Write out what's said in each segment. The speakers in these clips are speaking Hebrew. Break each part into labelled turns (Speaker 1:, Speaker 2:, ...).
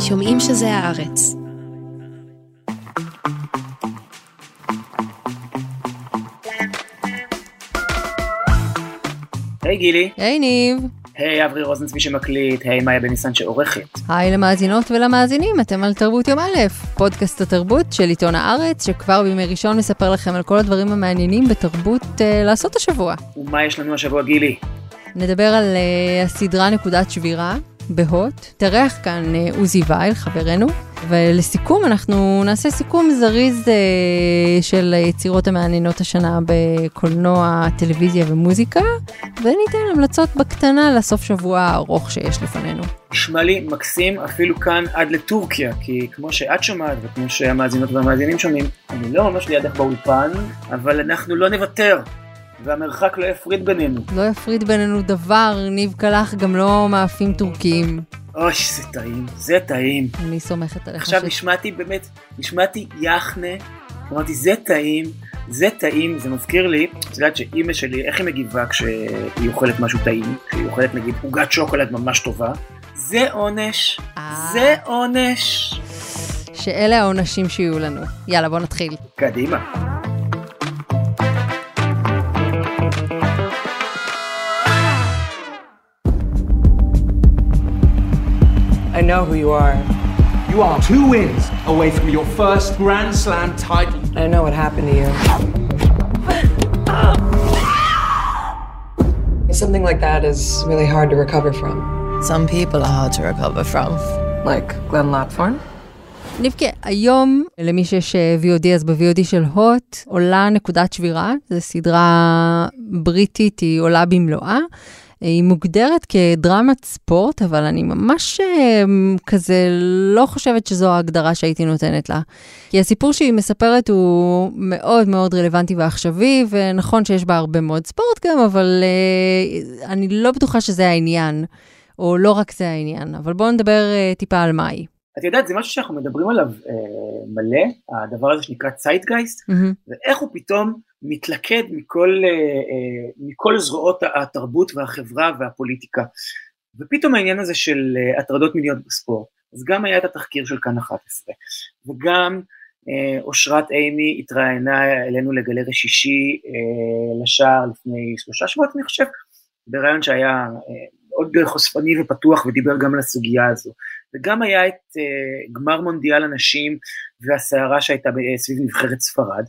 Speaker 1: שומעים שזה הארץ.
Speaker 2: היי גילי.
Speaker 3: היי ניב.
Speaker 2: היי אברי רוזנצבי שמקליט, היי מאיה בניסן שעורכת.
Speaker 3: היי למאזינות ולמאזינים, אתם על תרבות יום א', פודקאסט התרבות של עיתון הארץ, שכבר בימי ראשון מספר לכם על כל הדברים המעניינים בתרבות אה, לעשות השבוע.
Speaker 2: ומה יש לנו השבוע גילי?
Speaker 3: נדבר על אה, הסדרה נקודת שבירה בהוט. תארח כאן אה, עוזי וייל, חברנו. ולסיכום, אנחנו נעשה סיכום זריז אה, של היצירות המעניינות השנה בקולנוע, טלוויזיה ומוזיקה, וניתן המלצות בקטנה לסוף שבוע הארוך שיש לפנינו.
Speaker 2: נשמע לי מקסים אפילו כאן עד לטורקיה, כי כמו שאת שומעת וכמו שהמאזינות והמאזינים שומעים, אני לא ממש לידך באולפן, אבל אנחנו לא נוותר. והמרחק לא יפריד בינינו.
Speaker 3: לא יפריד בינינו דבר, ניב קלח גם לא מאפים טורקיים.
Speaker 2: אוי, זה טעים, זה טעים.
Speaker 3: אני סומכת עליך.
Speaker 2: עכשיו ש... נשמעתי באמת, נשמעתי יחנה, אמרתי זה טעים, זה טעים, זה מזכיר לי, את יודעת שאימא שלי, איך היא מגיבה כשהיא אוכלת משהו טעים, כשהיא אוכלת נגיד עוגת שוקולד ממש טובה, זה עונש, אה. זה עונש.
Speaker 3: שאלה העונשים שיהיו לנו. יאללה, בוא נתחיל.
Speaker 2: קדימה.
Speaker 4: I know who you are. You are two wins away from your first Grand Slam title. I know what happened to you. Something like that is really hard to recover from.
Speaker 5: Some people are hard to recover from.
Speaker 4: Like Glenn Lapthorne?
Speaker 3: ניבקה, היום למי שיש VOD אז ב-VOD של הוט עולה נקודת שבירה, זו סדרה בריטית, היא עולה במלואה. היא מוגדרת כדרמת ספורט, אבל אני ממש אה, כזה לא חושבת שזו ההגדרה שהייתי נותנת לה. כי הסיפור שהיא מספרת הוא מאוד מאוד רלוונטי ועכשווי, ונכון שיש בה הרבה מאוד ספורט גם, אבל uh, אני לא בטוחה שזה העניין, או לא רק זה העניין. אבל בואו נדבר uh, טיפה על מה היא.
Speaker 2: את יודעת, זה משהו שאנחנו מדברים עליו אה, מלא, הדבר הזה שנקרא צייטגייסט, mm-hmm. ואיך הוא פתאום מתלכד מכל, אה, אה, מכל זרועות התרבות והחברה והפוליטיקה. ופתאום העניין הזה של אה, הטרדות מיניות בספורט, אז גם היה את התחקיר של כאן 11, וגם אושרת אימי התראיינה אלינו לגלרי שישי לשער לפני שלושה שבועות אני חושב, בריאיון שהיה מאוד חושפני ופתוח ודיבר גם על הסוגיה הזו. וגם היה את גמר מונדיאל הנשים והסערה שהייתה סביב נבחרת ספרד,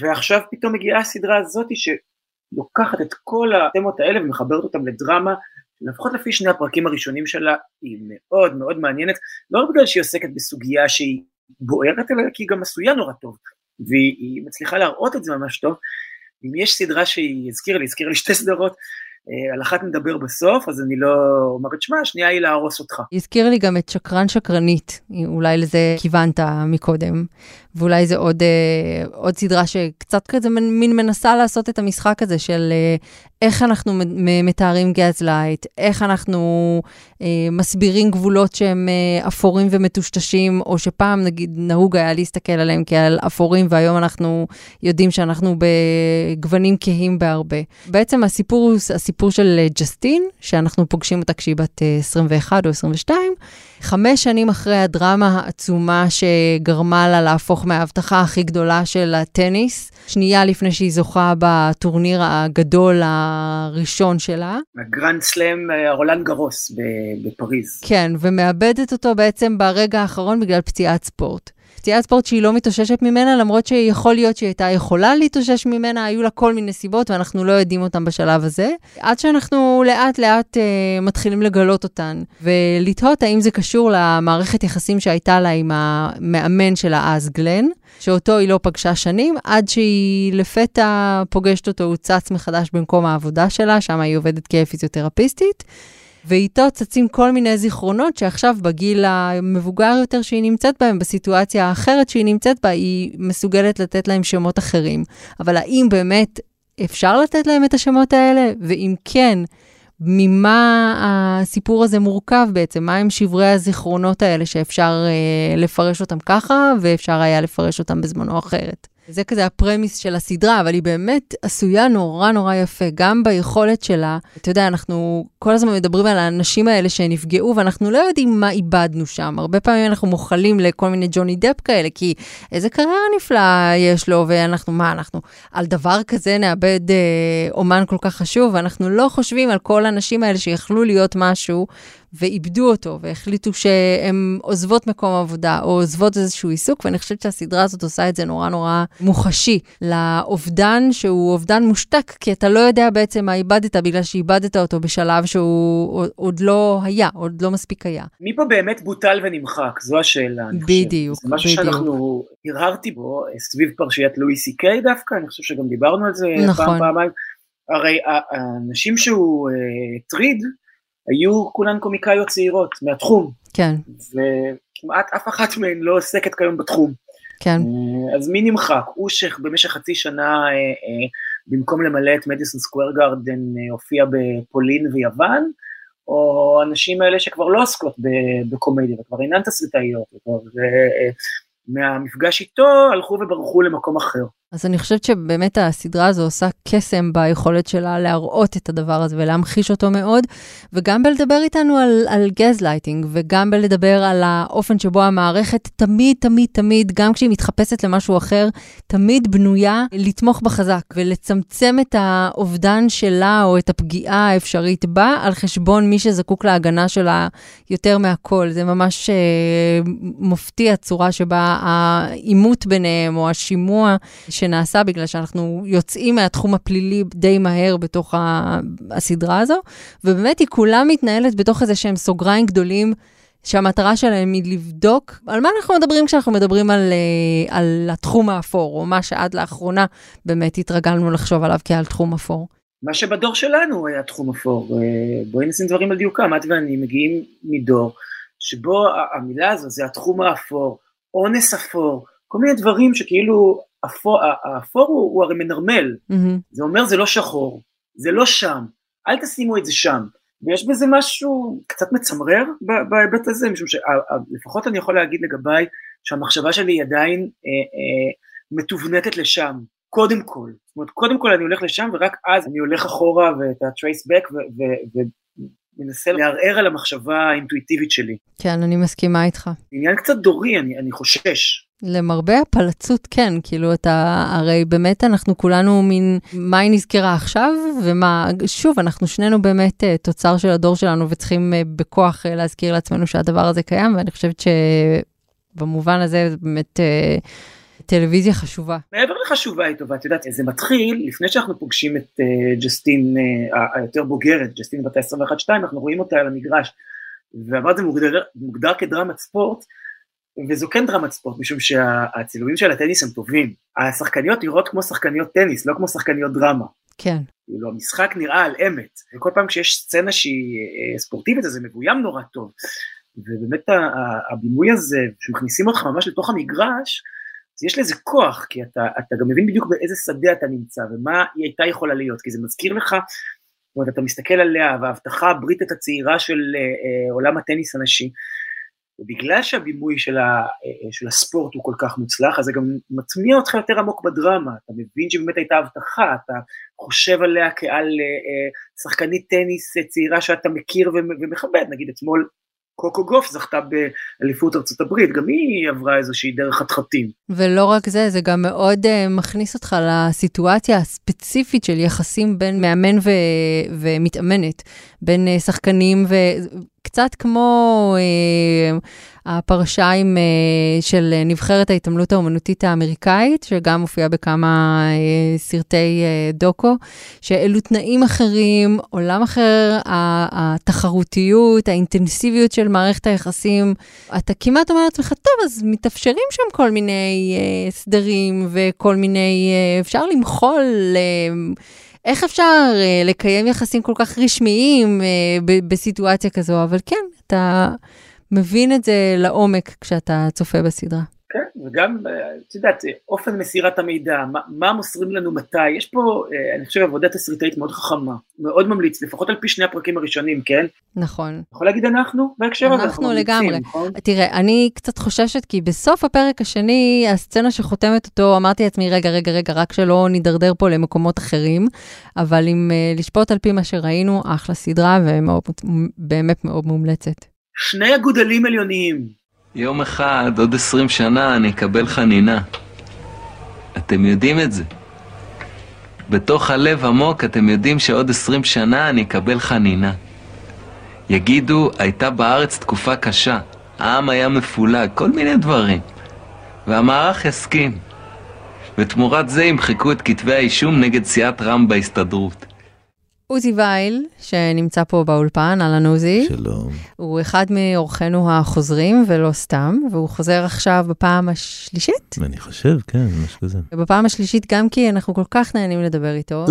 Speaker 2: ועכשיו פתאום מגיעה הסדרה הזאת שלוקחת את כל התמות האלה ומחברת אותם לדרמה, לפחות לפי שני הפרקים הראשונים שלה, היא מאוד מאוד מעניינת, לא רק בגלל שהיא עוסקת בסוגיה שהיא בוערת, אלא כי היא גם עשויה נורא טוב, והיא מצליחה להראות את זה ממש טוב. אם יש סדרה שהיא הזכירה לי, הזכירה לי שתי סדרות, על אחת נדבר בסוף, אז אני לא אומרת, שמע, השנייה היא להרוס אותך.
Speaker 3: הזכיר לי גם את שקרן שקרנית, אולי לזה כיוונת מקודם, ואולי זה עוד, אה, עוד סדרה שקצת כזה מין מנסה לעשות את המשחק הזה של אה, איך אנחנו מתארים gaslight, איך אנחנו אה, מסבירים גבולות שהם אה, אפורים ומטושטשים, או שפעם נגיד נהוג היה להסתכל עליהם כעל אפורים, והיום אנחנו יודעים שאנחנו בגוונים כהים בהרבה. בעצם הסיפור הוא של אה, ג'סטין, שאנחנו פוגשים אותה כשהיא בת אה, 21 או 22, חמש שנים אחרי הדרמה העצומה שגרמה לה להפוך מההבטחה הכי גדולה של הטניס, שנייה לפני שהיא זוכה בטורניר הגדול הראשון שלה.
Speaker 2: הגרנד סלאם אה, רולאן גארוס בפריז.
Speaker 3: כן, ומאבדת אותו בעצם ברגע האחרון בגלל פציעת ספורט. פציעת ספורט שהיא לא מתאוששת ממנה, למרות שיכול להיות שהיא הייתה יכולה להתאושש ממנה, היו לה כל מיני סיבות ואנחנו לא יודעים אותן בשלב הזה. עד שאנחנו לאט לאט אה, מתחילים לגלות אותן, ולתהות האם זה קשור למערכת יחסים שהייתה לה עם המאמן שלה אז, גלן. שאותו היא לא פגשה שנים, עד שהיא לפתע פוגשת אותו, הוא צץ מחדש במקום העבודה שלה, שם היא עובדת כפיזיותרפיסטית. ואיתו צצים כל מיני זיכרונות שעכשיו בגיל המבוגר יותר שהיא נמצאת בהם, בסיטואציה האחרת שהיא נמצאת בה, היא מסוגלת לתת להם שמות אחרים. אבל האם באמת אפשר לתת להם את השמות האלה? ואם כן, ממה הסיפור הזה מורכב בעצם? מה הם שברי הזיכרונות האלה שאפשר אה, לפרש אותם ככה, ואפשר היה לפרש אותם בזמנו אחרת? זה כזה הפרמיס של הסדרה, אבל היא באמת עשויה נורא נורא יפה, גם ביכולת שלה. אתה יודע, אנחנו כל הזמן מדברים על האנשים האלה שנפגעו, ואנחנו לא יודעים מה איבדנו שם. הרבה פעמים אנחנו מוכלים לכל מיני ג'וני דפ כאלה, כי איזה קריירה נפלאה יש לו, ואנחנו, מה, אנחנו על דבר כזה נאבד אה, אומן כל כך חשוב, ואנחנו לא חושבים על כל האנשים האלה שיכלו להיות משהו. ואיבדו אותו, והחליטו שהן עוזבות מקום עבודה, או עוזבות איזשהו עיסוק, ואני חושבת שהסדרה הזאת עושה את זה נורא נורא מוחשי, לאובדן שהוא אובדן מושתק, כי אתה לא יודע בעצם מה איבדת, בגלל שאיבדת אותו בשלב שהוא עוד לא היה, עוד לא מספיק היה.
Speaker 2: מי פה באמת בוטל ונמחק? זו השאלה,
Speaker 3: אני חושב. בדיוק,
Speaker 2: זה משהו בדיוק. שאנחנו הרהרתי בו סביב פרשיית לואי סי קיי דווקא, אני חושב שגם דיברנו על זה נכון. פעם, פעמיים. הרי האנשים שהוא הטריד, uh, היו כולן קומיקאיות צעירות מהתחום.
Speaker 3: כן.
Speaker 2: וכמעט אף אחת מהן לא עוסקת כיום בתחום.
Speaker 3: כן.
Speaker 2: אה, אז מי נמחק? הוא שבמשך חצי שנה, אה, אה, במקום למלא את מדיסון סקוויר גארדן, הופיע בפולין ויוון, או אנשים האלה שכבר לא עוסקות בקומדיה, וכבר אינן תסריטאיות, מהמפגש איתו הלכו וברחו למקום אחר.
Speaker 3: אז אני חושבת שבאמת הסדרה הזו עושה קסם ביכולת שלה להראות את הדבר הזה ולהמחיש אותו מאוד, וגם בלדבר איתנו על, על גזלייטינג, וגם בלדבר על האופן שבו המערכת תמיד, תמיד, תמיד, גם כשהיא מתחפשת למשהו אחר, תמיד בנויה לתמוך בחזק ולצמצם את האובדן שלה או את הפגיעה האפשרית בה על חשבון מי שזקוק להגנה שלה יותר מהכל. זה ממש uh, מופתיע הצורה שבה העימות ביניהם או השימוע. שנעשה בגלל שאנחנו יוצאים מהתחום הפלילי די מהר בתוך הסדרה הזו, ובאמת היא כולה מתנהלת בתוך איזה שהם סוגריים גדולים. שהמטרה שלהם היא לבדוק על מה אנחנו מדברים כשאנחנו מדברים על, אה, על התחום האפור, או מה שעד לאחרונה באמת התרגלנו לחשוב עליו כעל תחום אפור.
Speaker 2: מה שבדור שלנו היה תחום אפור. אה, בואי נשים דברים על דיוקם, את ואני מגיעים מדור שבו המילה הזו זה התחום האפור, אונס אפור, כל מיני דברים שכאילו האפור, האפור הוא, הוא הרי מנרמל, mm-hmm. זה אומר זה לא שחור, זה לא שם, אל תשימו את זה שם. ויש בזה משהו קצת מצמרר בהיבט הזה, משום שלפחות אני יכול להגיד לגביי שהמחשבה שלי היא עדיין אה, אה, מתובנתת לשם, קודם כל. זאת אומרת, קודם כל אני הולך לשם ורק אז אני הולך אחורה ואת ה-trace back ומנסה לערער על המחשבה האינטואיטיבית שלי.
Speaker 3: כן, אני מסכימה איתך.
Speaker 2: עניין קצת דורי, אני, אני חושש.
Speaker 3: למרבה הפלצות, כן, כאילו אתה, הרי באמת אנחנו כולנו מין, מה היא נזכרה עכשיו, ומה, שוב, אנחנו שנינו באמת uh, תוצר של הדור שלנו, וצריכים uh, בכוח uh, להזכיר לעצמנו שהדבר הזה קיים, ואני חושבת שבמובן הזה זה באמת טלוויזיה חשובה.
Speaker 2: מעבר לחשובה היא טובה, את יודעת, זה מתחיל, לפני שאנחנו פוגשים את ג'סטין היותר בוגרת, ג'סטין בת ה-21-2, אנחנו רואים אותה על המגרש, ואמרת זה מוגדר, מוגדר כדרמת ספורט, וזו כן דרמת ספורט, משום שהצילומים של הטניס הם טובים. השחקניות נראות כמו שחקניות טניס, לא כמו שחקניות דרמה.
Speaker 3: כן.
Speaker 2: כאילו המשחק נראה על אמת, וכל פעם כשיש סצנה שהיא אה, ספורטיבית אז זה מבוים נורא טוב. ובאמת הבימוי הזה, שמכניסים אותך ממש לתוך המגרש, אז יש לזה כוח, כי אתה, אתה גם מבין בדיוק באיזה שדה אתה נמצא, ומה היא הייתה יכולה להיות, כי זה מזכיר לך, זאת אומרת, אתה מסתכל עליה, וההבטחה הבריטית הצעירה של אה, אה עולם הטניס הנשי, ובגלל שהבימוי של, ה, אה, של הספורט הוא כל כך מוצלח, אז זה גם מטמיע אותך יותר עמוק בדרמה, אתה מבין שבאמת הייתה הבטחה, אתה חושב עליה כעל אה, אה, שחקנית טניס צעירה שאתה מכיר ומכבד, נגיד אתמול קוקו גוף זכתה באליפות ארצות הברית, גם היא עברה איזושהי דרך חתחתים.
Speaker 3: ולא רק זה, זה גם מאוד uh, מכניס אותך לסיטואציה הספציפית של יחסים בין מאמן ו- ומתאמנת, בין uh, שחקנים ו... קצת כמו אה, הפרשה עם, אה, של נבחרת ההתעמלות האומנותית האמריקאית, שגם מופיעה בכמה אה, סרטי אה, דוקו, שאלו תנאים אחרים, עולם אחר, התחרותיות, האינטנסיביות של מערכת היחסים. אתה כמעט אומר לעצמך, טוב, אז מתאפשרים שם כל מיני סדרים וכל מיני, אפשר למחול. איך אפשר לקיים יחסים כל כך רשמיים בסיטואציה כזו, אבל כן, אתה מבין את זה לעומק כשאתה צופה בסדרה.
Speaker 2: כן, וגם, את יודעת, אופן מסירת המידע, מה, מה מוסרים לנו מתי, יש פה, אני חושב, עבודה תסריטאית מאוד חכמה, מאוד ממליץ, לפחות על פי שני הפרקים הראשונים, כן?
Speaker 3: נכון.
Speaker 2: יכול להגיד אנחנו בהקשר הזה?
Speaker 3: אנחנו לגמרי. נכון? תראה, אני קצת חוששת, כי בסוף הפרק השני, הסצנה שחותמת אותו, אמרתי לעצמי, רגע, רגע, רגע, רק שלא נידרדר פה למקומות אחרים, אבל אם לשפוט על פי מה שראינו, אחלה סדרה, ובאמת מאוד מומלצת.
Speaker 2: שני אגודלים עליוניים.
Speaker 1: יום אחד, עוד עשרים שנה, אני אקבל חנינה. אתם יודעים את זה. בתוך הלב עמוק אתם יודעים שעוד עשרים שנה אני אקבל חנינה. יגידו, הייתה בארץ תקופה קשה, העם היה מפולג, כל מיני דברים. והמערך יסכים. ותמורת זה ימחקו את כתבי האישום נגד סיעת רע"מ בהסתדרות.
Speaker 3: עוזי וייל, שנמצא פה באולפן, אהלן עוזי.
Speaker 6: שלום.
Speaker 3: הוא אחד מאורחינו החוזרים, ולא סתם, והוא חוזר עכשיו בפעם השלישית?
Speaker 6: אני חושב, כן, משהו כזה.
Speaker 3: בפעם השלישית גם כי אנחנו כל כך נהנים לדבר איתו.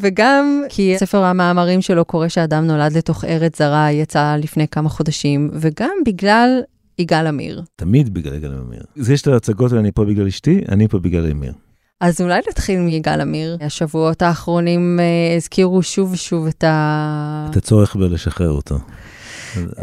Speaker 3: וגם כי ספר המאמרים שלו קורא שאדם נולד לתוך ארץ זרה, יצא לפני כמה חודשים, וגם בגלל יגאל עמיר.
Speaker 6: תמיד בגלל יגאל עמיר. יש את ההצגות אני פה בגלל אשתי, אני פה בגלל עמיר.
Speaker 3: אז אולי נתחיל מיגאל עמיר. השבועות האחרונים אה, הזכירו שוב ושוב את ה...
Speaker 6: את הצורך בלשחרר אותו.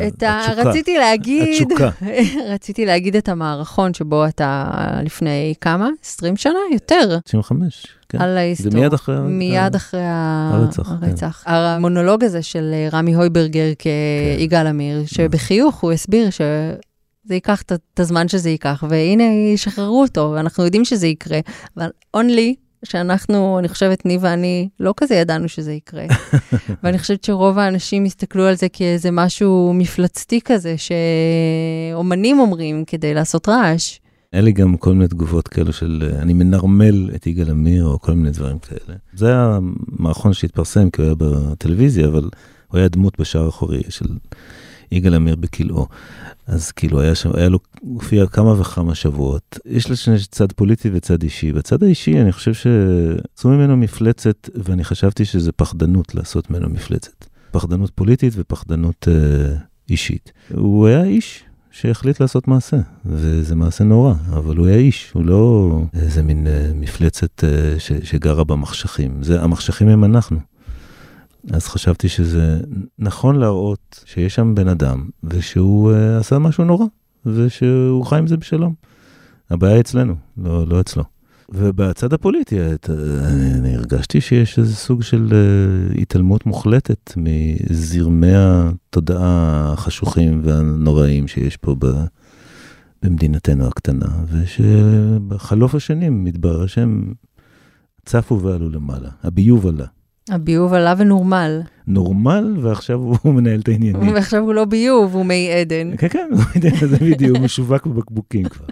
Speaker 3: את ה... התשוקה. רציתי להגיד...
Speaker 6: התשוקה.
Speaker 3: רציתי להגיד את המערכון שבו אתה לפני כמה? 20 שנה? יותר.
Speaker 6: 95, כן.
Speaker 3: על ההיסטוריה.
Speaker 6: זה מיד אחרי...
Speaker 3: מיד אחרי
Speaker 6: הרצח.
Speaker 3: הרצח. כן. המונולוג הזה של אה, רמי הויברגר כיגאל עמיר, כן. שבחיוך הוא הסביר ש... זה ייקח את הזמן שזה ייקח, והנה, ישחררו אותו, ואנחנו יודעים שזה יקרה, אבל only שאנחנו, אני חושבת, ני ואני, לא כזה ידענו שזה יקרה. ואני חושבת שרוב האנשים הסתכלו על זה כאיזה משהו מפלצתי כזה, שאומנים אומרים כדי לעשות רעש.
Speaker 6: היה לי גם כל מיני תגובות כאלו של אני מנרמל את יגאל עמיר, או כל מיני דברים כאלה. זה היה מערכון שהתפרסם כי הוא היה בטלוויזיה, אבל הוא היה דמות בשער האחורי של יגאל עמיר בכלאו. אז כאילו היה שם, היה לו, הופיע כמה וכמה שבועות. יש לשני צד פוליטי וצד אישי. בצד האישי אני חושב שעשו ממנו מפלצת, ואני חשבתי שזה פחדנות לעשות ממנו מפלצת. פחדנות פוליטית ופחדנות אה, אישית. הוא היה איש שהחליט לעשות מעשה, וזה מעשה נורא, אבל הוא היה איש, הוא לא איזה מין אה, מפלצת אה, ש, שגרה במחשכים. זה, המחשכים הם אנחנו. אז חשבתי שזה נכון להראות שיש שם בן אדם, ושהוא uh, עשה משהו נורא, ושהוא חי עם זה בשלום. הבעיה אצלנו, לא, לא אצלו. ובצד הפוליטי, את, אני, אני הרגשתי שיש איזה סוג של uh, התעלמות מוחלטת מזרמי התודעה החשוכים והנוראים שיש פה ב, במדינתנו הקטנה, ושבחלוף השנים מתברר שהם צפו ועלו למעלה, הביוב עלה.
Speaker 3: הביוב עלה ונורמל.
Speaker 6: נורמל, ועכשיו הוא מנהל את העניינים.
Speaker 3: ועכשיו הוא לא ביוב, הוא מי עדן.
Speaker 6: כן, כן, זה בדיוק, הוא משווק בבקבוקים כבר.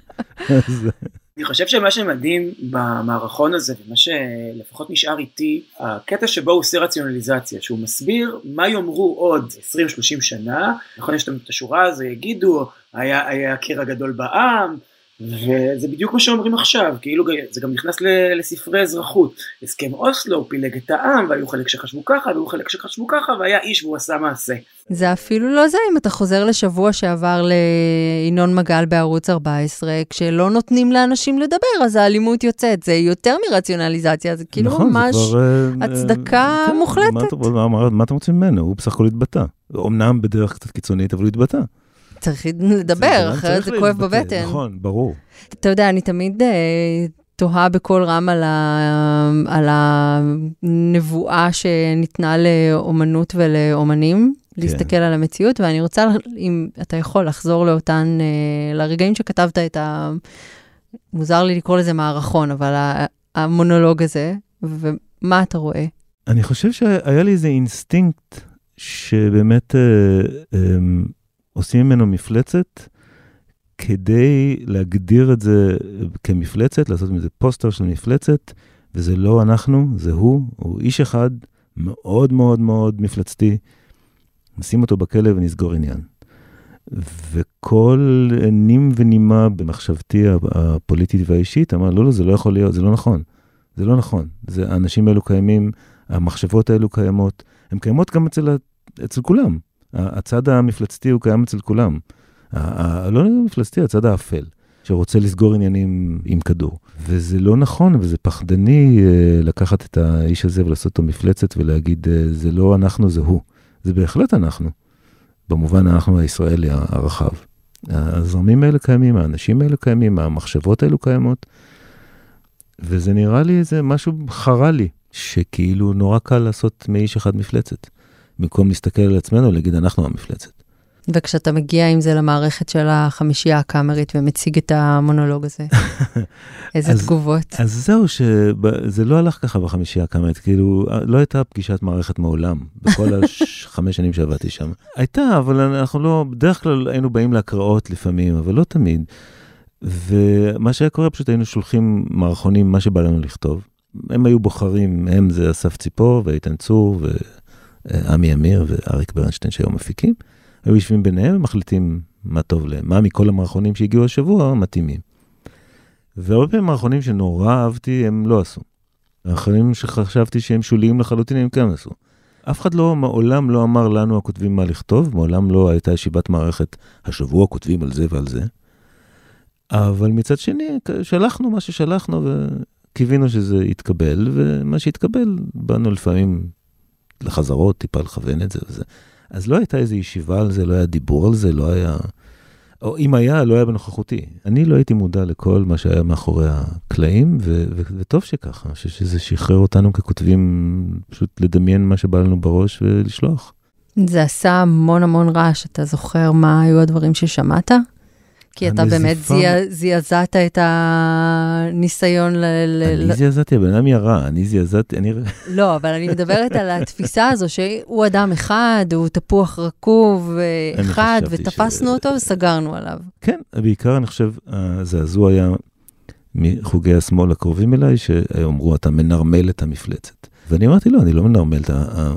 Speaker 2: אני חושב שמה שמדהים במערכון הזה, ומה שלפחות נשאר איתי, הקטע שבו הוא עושה רציונליזציה, שהוא מסביר מה יאמרו עוד 20-30 שנה, נכון יש את השורה הזו, יגידו, היה, היה הקיר הגדול בעם, וזה בדיוק מה שאומרים עכשיו, כאילו זה גם נכנס לספרי אזרחות. הסכם אוסלו פילג את העם, והיו חלק שחשבו ככה, והיו חלק שחשבו ככה, והיה איש והוא עשה מעשה.
Speaker 3: זה אפילו לא זה, אם אתה חוזר לשבוע שעבר לינון מגל בערוץ 14, כשלא נותנים לאנשים לדבר, אז האלימות יוצאת. זה יותר מרציונליזציה, זה כאילו נכון, ממש זה כבר, אה, הצדקה uh, מוחלטת.
Speaker 6: מה, מה, מה אתם רוצים ממנו? הוא בסך הכל התבטא. אמנם בדרך קצת קיצונית, אבל הוא התבטא.
Speaker 3: צריך לדבר, אחרת זה כואב בבטן.
Speaker 6: נכון, ברור.
Speaker 3: אתה יודע, אני תמיד אה, תוהה בקול רם על, ה, על הנבואה שניתנה לאומנות ולאומנים, כן. להסתכל על המציאות, ואני רוצה, אם אתה יכול, לחזור לאותן, אה, לרגעים שכתבת את ה... מוזר לי לקרוא לזה מערכון, אבל המונולוג הזה, ומה אתה רואה?
Speaker 6: אני חושב שהיה לי איזה אינסטינקט שבאמת... אה, אה, עושים ממנו מפלצת כדי להגדיר את זה כמפלצת, לעשות מזה פוסטר של מפלצת, וזה לא אנחנו, זה הוא, הוא איש אחד מאוד מאוד מאוד מפלצתי. נשים אותו בכלא ונסגור עניין. וכל נים ונימה במחשבתי הפוליטית והאישית אמר, לא, לא, זה לא יכול להיות, זה לא נכון. זה לא נכון. זה, האנשים האלו קיימים, המחשבות האלו קיימות, הן קיימות גם אצל, אצל כולם. הצד המפלצתי הוא קיים אצל כולם. לא המפלצתי, הצד האפל, שרוצה לסגור עניינים עם כדור. וזה לא נכון וזה פחדני אה, לקחת את האיש הזה ולעשות אותו מפלצת ולהגיד, אה, זה לא אנחנו, זה הוא. זה בהחלט אנחנו. במובן אנחנו הישראלי הרחב. הזרמים האלה קיימים, האנשים האלה קיימים, המחשבות האלו קיימות. וזה נראה לי איזה משהו חרה לי, שכאילו נורא קל לעשות מאיש אחד מפלצת. במקום להסתכל על עצמנו ולהגיד, אנחנו המפלצת.
Speaker 3: וכשאתה מגיע עם זה למערכת של החמישייה הקאמרית ומציג את המונולוג הזה, איזה אז, תגובות?
Speaker 6: אז זהו, שזה לא הלך ככה בחמישייה הקאמרית, כאילו, לא הייתה פגישת מערכת מעולם, בכל החמש שנים שעבדתי שם. הייתה, אבל אנחנו לא, בדרך כלל היינו באים להקראות לפעמים, אבל לא תמיד. ומה שהיה קורה, פשוט היינו שולחים מערכונים, מה שבא לנו לכתוב. הם היו בוחרים, הם זה אסף ציפור ואיתן צור ועמי אמיר ואריק ברנשטיין שהיו מפיקים. היו יושבים ביניהם ומחליטים מה טוב להם, מה מכל המערכונים שהגיעו השבוע מתאימים. והרבה פעמים מערכונים שנורא אהבתי, הם לא עשו. מערכונים שחשבתי שהם שוליים לחלוטין, הם כן עשו. אף אחד לא, מעולם לא אמר לנו הכותבים מה לכתוב, מעולם לא הייתה ישיבת מערכת, השבוע כותבים על זה ועל זה. אבל מצד שני, שלחנו מה ששלחנו וקיווינו שזה יתקבל, ומה שהתקבל, באנו לפעמים לחזרות, טיפה לכוון את זה וזה. אז לא הייתה איזו ישיבה על זה, לא היה דיבור על זה, לא היה... או אם היה, לא היה בנוכחותי. אני לא הייתי מודע לכל מה שהיה מאחורי הקלעים, ו- ו- וטוב שככה, אני חושב שזה שחרר אותנו ככותבים פשוט לדמיין מה שבא לנו בראש ולשלוח.
Speaker 3: זה עשה המון המון רעש, אתה זוכר מה היו הדברים ששמעת? כי אתה באמת זעזעת את הניסיון ל...
Speaker 6: אני זעזעתי, הבן אדם ירה, אני זעזעתי, אני...
Speaker 3: לא, אבל אני מדברת על התפיסה הזו שהוא אדם אחד, הוא תפוח רקוב אחד, ותפסנו אותו וסגרנו עליו.
Speaker 6: כן, בעיקר אני חושב, הזעזוע היה מחוגי השמאל הקרובים אליי, שאמרו, אתה מנרמל את המפלצת. ואני אמרתי, לא, אני לא מנרמל את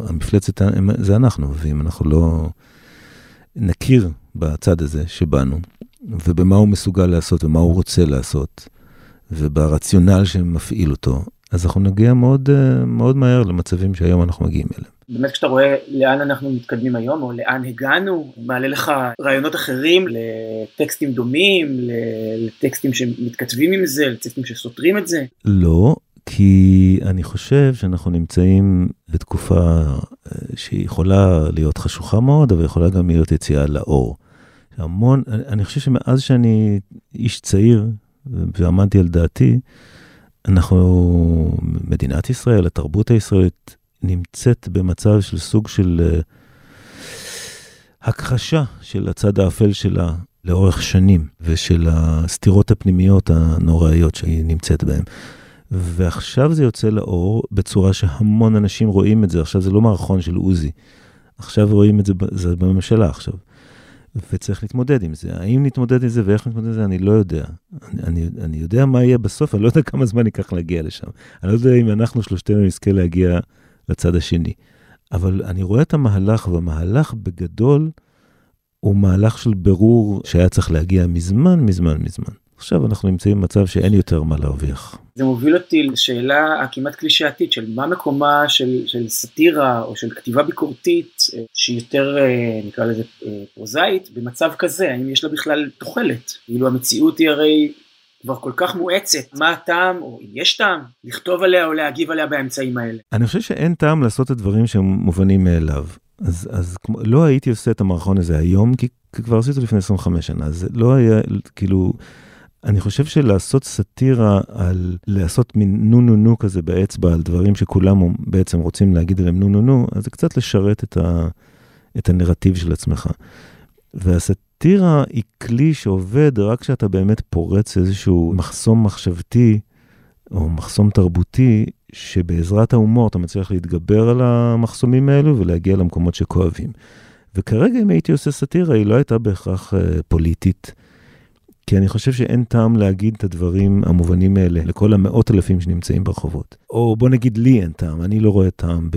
Speaker 6: המפלצת, זה אנחנו, ואם אנחנו לא נכיר בצד הזה שבאנו, ובמה הוא מסוגל לעשות ומה הוא רוצה לעשות, וברציונל שמפעיל אותו, אז אנחנו נגיע מאוד, אה, מאוד מהר למצבים שהיום אנחנו מגיעים אליהם.
Speaker 2: באמת כשאתה רואה לאן אנחנו מתקדמים היום, או לאן הגענו, מעלה לך רעיונות אחרים לטקסטים דומים, לטקסטים שמתכתבים עם זה, לטקסטים שסותרים את זה?
Speaker 6: לא, כי אני חושב שאנחנו נמצאים בתקופה אה, שהיא יכולה להיות חשוכה מאוד, אבל יכולה גם להיות יציאה לאור. המון, אני חושב שמאז שאני איש צעיר ועמדתי על דעתי, אנחנו, מדינת ישראל, התרבות הישראלית, נמצאת במצב של סוג של uh, הכחשה של הצד האפל שלה לאורך שנים, ושל הסתירות הפנימיות הנוראיות שהיא נמצאת בהן. ועכשיו זה יוצא לאור בצורה שהמון אנשים רואים את זה. עכשיו זה לא מערכון של עוזי, עכשיו רואים את זה, זה בממשלה עכשיו. וצריך להתמודד עם זה. האם נתמודד עם זה ואיך נתמודד עם זה, אני לא יודע. אני, אני, אני יודע מה יהיה בסוף, אני לא יודע כמה זמן ייקח להגיע לשם. אני לא יודע אם אנחנו שלושתנו נזכה להגיע לצד השני. אבל אני רואה את המהלך, והמהלך בגדול הוא מהלך של ברור שהיה צריך להגיע מזמן, מזמן, מזמן. עכשיו אנחנו נמצאים במצב שאין יותר מה להרוויח.
Speaker 2: זה מוביל אותי לשאלה הכמעט קלישאתית של מה מקומה של, של סאטירה או של כתיבה ביקורתית אה, שהיא יותר אה, נקרא לזה אה, פרוזאית במצב כזה האם יש לה בכלל תוחלת כאילו המציאות היא הרי כבר כל כך מואצת מה הטעם או אם יש טעם לכתוב עליה או להגיב עליה באמצעים האלה.
Speaker 6: אני חושב שאין טעם לעשות את הדברים שהם מובנים מאליו אז אז כמו, לא הייתי עושה את המערכון הזה היום כי כבר עשיתי לפני 25 שנה זה לא היה כאילו. אני חושב שלעשות סאטירה על לעשות מין נו נו נו כזה באצבע על דברים שכולם בעצם רוצים להגיד עליהם נו נו נו, אז זה קצת לשרת את, ה, את הנרטיב של עצמך. והסאטירה היא כלי שעובד רק כשאתה באמת פורץ איזשהו מחסום מחשבתי או מחסום תרבותי, שבעזרת ההומור אתה מצליח להתגבר על המחסומים האלו ולהגיע למקומות שכואבים. וכרגע אם הייתי עושה סאטירה, היא לא הייתה בהכרח אה, פוליטית. כי אני חושב שאין טעם להגיד את הדברים המובנים האלה לכל המאות אלפים שנמצאים ברחובות. או בוא נגיד לי אין טעם, אני לא רואה טעם ב...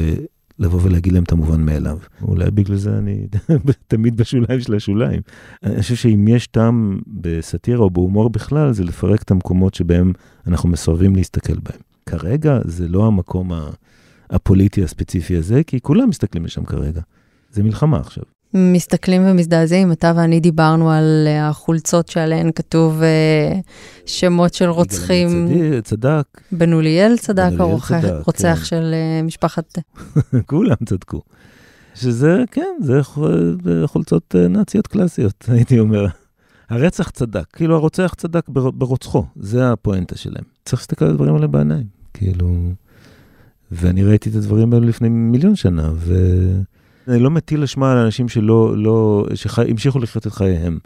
Speaker 6: לבוא ולהגיד להם את המובן מאליו. אולי בגלל זה אני תמיד בשוליים של השוליים. אני חושב שאם יש טעם בסאטירה או בהומור בכלל, זה לפרק את המקומות שבהם אנחנו מסרבים להסתכל בהם. כרגע זה לא המקום הפוליטי הספציפי הזה, כי כולם מסתכלים לשם כרגע. זה מלחמה עכשיו.
Speaker 3: מסתכלים ומזדעזעים, אתה ואני דיברנו על אה, החולצות שעליהן כתוב אה, שמות של רוצחים.
Speaker 6: צדק.
Speaker 3: בן אוליאל צדק, הרוצח כן. של אה, משפחת...
Speaker 6: כולם צדקו. שזה, כן, זה חולצות נאציות קלאסיות, הייתי אומר. הרצח צדק, כאילו הרוצח צדק ברוצחו, זה הפואנטה שלהם. צריך להסתכל על הדברים האלה בעיניים, כאילו... ואני ראיתי את הדברים האלה לפני מיליון שנה, ו... אני לא מטיל אשמה על אנשים שלא, לא, שהמשיכו לחיות את חייהם,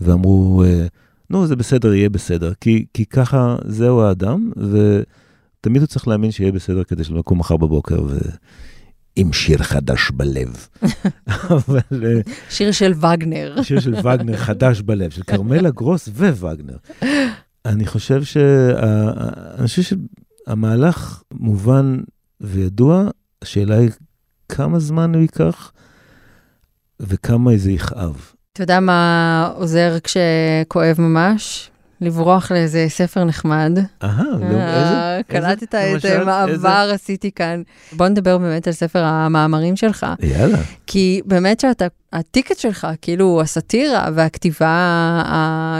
Speaker 6: ואמרו, אה, נו, זה בסדר, יהיה בסדר, כי, כי ככה זהו האדם, ותמיד הוא צריך להאמין שיהיה בסדר כדי שלא נקום מחר בבוקר ו... עם שיר חדש בלב.
Speaker 3: אבל... אה, שיר של וגנר.
Speaker 6: שיר של וגנר חדש בלב, של כרמלה גרוס ווגנר. אני חושב ש... אני חושב שהמהלך מובן וידוע, השאלה היא כמה זמן הוא ייקח וכמה זה יכאב.
Speaker 3: אתה יודע מה עוזר כשכואב ממש? לברוח לאיזה ספר נחמד.
Speaker 6: אהה, לא, איזה?
Speaker 3: קלטת איזה מעבר עשיתי כאן. בוא נדבר באמת על ספר המאמרים שלך.
Speaker 6: יאללה.
Speaker 3: כי באמת שאתה, הטיקט שלך, כאילו הסאטירה והכתיבה,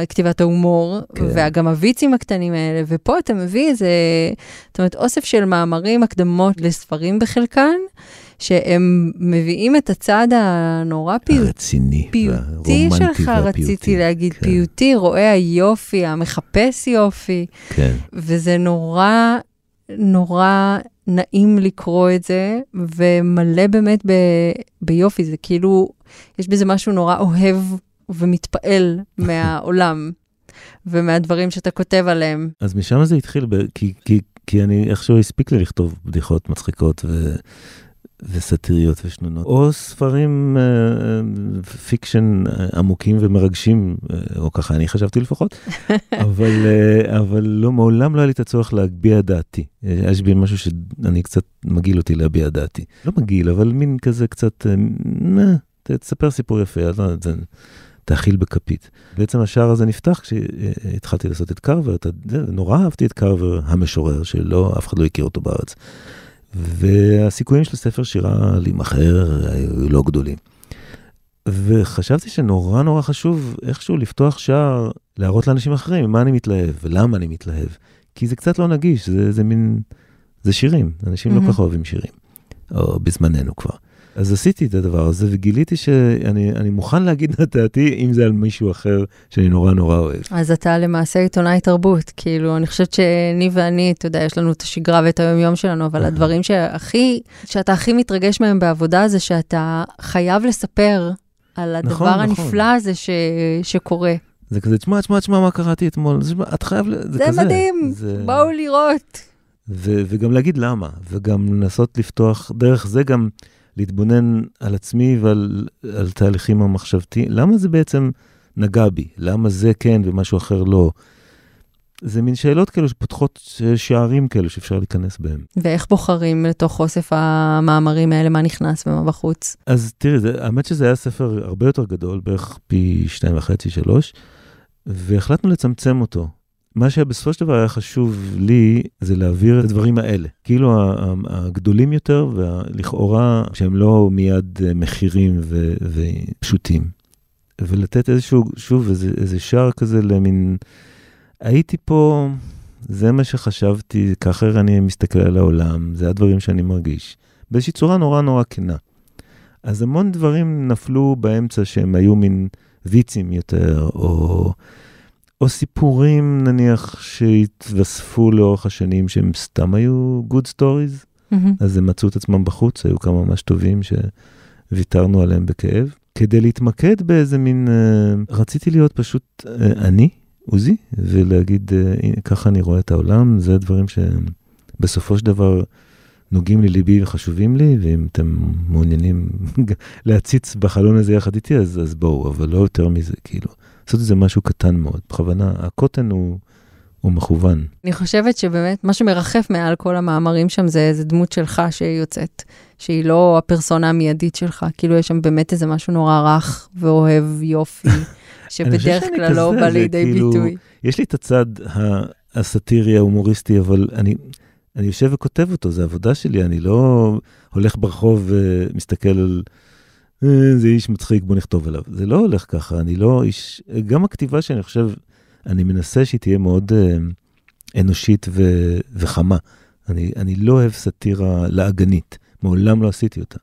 Speaker 3: כתיבת ההומור, כן. וגם הוויצים הקטנים האלה, ופה אתה מביא איזה, זאת אומרת, אוסף של מאמרים, הקדמות לספרים בחלקן. שהם מביאים את הצד הנורא פיוט...
Speaker 6: הרציני,
Speaker 3: פיוטי שלך, רציתי להגיד, כן. פיוטי, רואה היופי, המחפש יופי.
Speaker 6: כן.
Speaker 3: וזה נורא, נורא נעים לקרוא את זה, ומלא באמת ב, ביופי, זה כאילו, יש בזה משהו נורא אוהב ומתפעל מהעולם. ומהדברים שאתה כותב עליהם.
Speaker 6: אז משם זה התחיל, ב- כי, כי, כי אני איכשהו הספיק לי לכתוב בדיחות מצחיקות, ו, וסאטיריות ושנונות, או ספרים אה, fiction אה, עמוקים ומרגשים, אה, או ככה אני חשבתי לפחות, אבל, אה, אבל לא, מעולם לא היה לי את הצורך להביע דעתי. יש בי משהו שאני קצת מגעיל אותי להביע דעתי. לא מגעיל, אבל מין כזה קצת, אה, תספר סיפור יפה, אז לא, זה, תאכיל בכפית. בעצם השער הזה נפתח כשהתחלתי לעשות את קרבר, נורא אהבתי את קרבר המשורר, שלא, אף אחד לא הכיר אותו בארץ. והסיכויים של ספר שירה להימכר היו לא גדולים. וחשבתי שנורא נורא חשוב איכשהו לפתוח שער, להראות לאנשים אחרים מה אני מתלהב ולמה אני מתלהב. כי זה קצת לא נגיש, זה, זה מין, זה שירים, אנשים mm-hmm. לא כל כך אוהבים שירים, או בזמננו כבר. אז עשיתי את הדבר הזה וגיליתי שאני מוכן להגיד את דעתי אם זה על מישהו אחר שאני נורא נורא אוהב.
Speaker 3: אז אתה למעשה עיתונאי תרבות, כאילו אני חושבת שאני ואני, אתה יודע, יש לנו את השגרה ואת היומיום שלנו, אבל הדברים שהכי, שאתה הכי מתרגש מהם בעבודה זה שאתה חייב לספר על הדבר נכון, הנפלא נכון. הזה ש, שקורה.
Speaker 6: זה כזה, תשמע, תשמע, תשמע, מה קראתי אתמול, את חייב, זה,
Speaker 3: זה
Speaker 6: כזה.
Speaker 3: מדהים, זה... בואו לראות.
Speaker 6: ו- וגם להגיד למה, וגם לנסות לפתוח, דרך זה גם להתבונן על עצמי ועל על תהליכים המחשבתיים. למה זה בעצם נגע בי? למה זה כן ומשהו אחר לא? זה מין שאלות כאלו שפותחות שערים כאלו שאפשר להיכנס בהם.
Speaker 3: ואיך בוחרים לתוך אוסף המאמרים האלה, מה נכנס ומה בחוץ?
Speaker 6: אז תראי, זה, האמת שזה היה ספר הרבה יותר גדול, בערך פי שתיים וחצי, שלוש, והחלטנו לצמצם אותו. מה שבסופו של דבר היה חשוב לי, זה להעביר את הדברים האלה. כאילו הגדולים יותר, ולכאורה, שהם לא מיד אה, מחירים ו- ופשוטים. ולתת איזשהו, שוב, איזה, איזה שער כזה למין... הייתי פה, זה מה שחשבתי, ככה אני מסתכל על העולם, זה הדברים שאני מרגיש. באיזושהי צורה נורא נורא כנה. אז המון דברים נפלו באמצע שהם היו מין ויצים יותר, או... או סיפורים, נניח, שהתווספו לאורך השנים, שהם סתם היו good stories, mm-hmm. אז הם מצאו את עצמם בחוץ, היו כמה ממש טובים שוויתרנו עליהם בכאב. כדי להתמקד באיזה מין, uh, רציתי להיות פשוט uh, אני, עוזי, ולהגיד, uh, ככה אני רואה את העולם, זה דברים שבסופו של דבר נוגעים לליבי וחשובים לי, ואם אתם מעוניינים להציץ בחלון הזה יחד איתי, אז, אז בואו, אבל לא יותר מזה, כאילו. לעשות איזה משהו קטן מאוד, בכוונה, הקוטן הוא, הוא מכוון.
Speaker 3: אני חושבת שבאמת מה שמרחף מעל כל המאמרים שם זה איזה דמות שלך שיוצאת, שהיא לא הפרסונה המיידית שלך, כאילו יש שם באמת איזה משהו נורא רך ואוהב יופי, שבדרך כלל לא בא לידי כאילו, ביטוי.
Speaker 6: יש לי את הצד הסאטירי ההומוריסטי, אבל אני... אני יושב וכותב אותו, זו עבודה שלי, אני לא הולך ברחוב ומסתכל על אה, זה איש מצחיק, בוא נכתוב עליו. זה לא הולך ככה, אני לא איש... גם הכתיבה שאני חושב, אני מנסה שהיא תהיה מאוד אה, אנושית ו... וחמה. אני, אני לא אוהב סאטירה לעגנית, מעולם לא עשיתי אותה.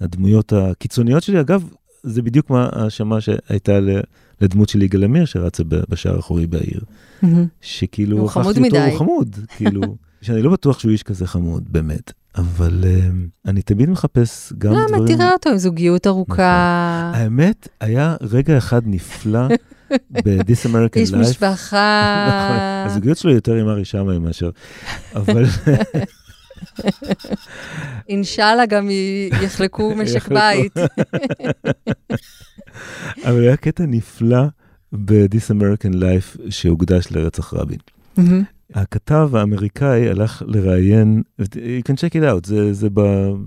Speaker 6: הדמויות הקיצוניות שלי, אגב, זה בדיוק מה ההאשמה שהייתה לדמות של יגאל עמיר שרצה בשער האחורי בעיר. שכאילו,
Speaker 3: הוא חמוד מדי.
Speaker 6: הוא חמוד, כאילו, שאני לא בטוח שהוא איש כזה חמוד, באמת. אבל uh, אני תמיד מחפש גם
Speaker 3: למה,
Speaker 6: דברים...
Speaker 3: למה, תראה אותו עם זוגיות ארוכה.
Speaker 6: נכון. האמת, היה רגע אחד נפלא ב-This American Life.
Speaker 3: איש משפחה.
Speaker 6: נכון, הזוגיות שלו יותר עם ארי שמאי מאשר, אבל...
Speaker 3: אינשאללה גם יחלקו משק בית.
Speaker 6: אבל היה קטע נפלא ב-This American Life שהוקדש לרצח רבין. הכתב האמריקאי הלך לראיין, you can check it out, זה, זה, ב,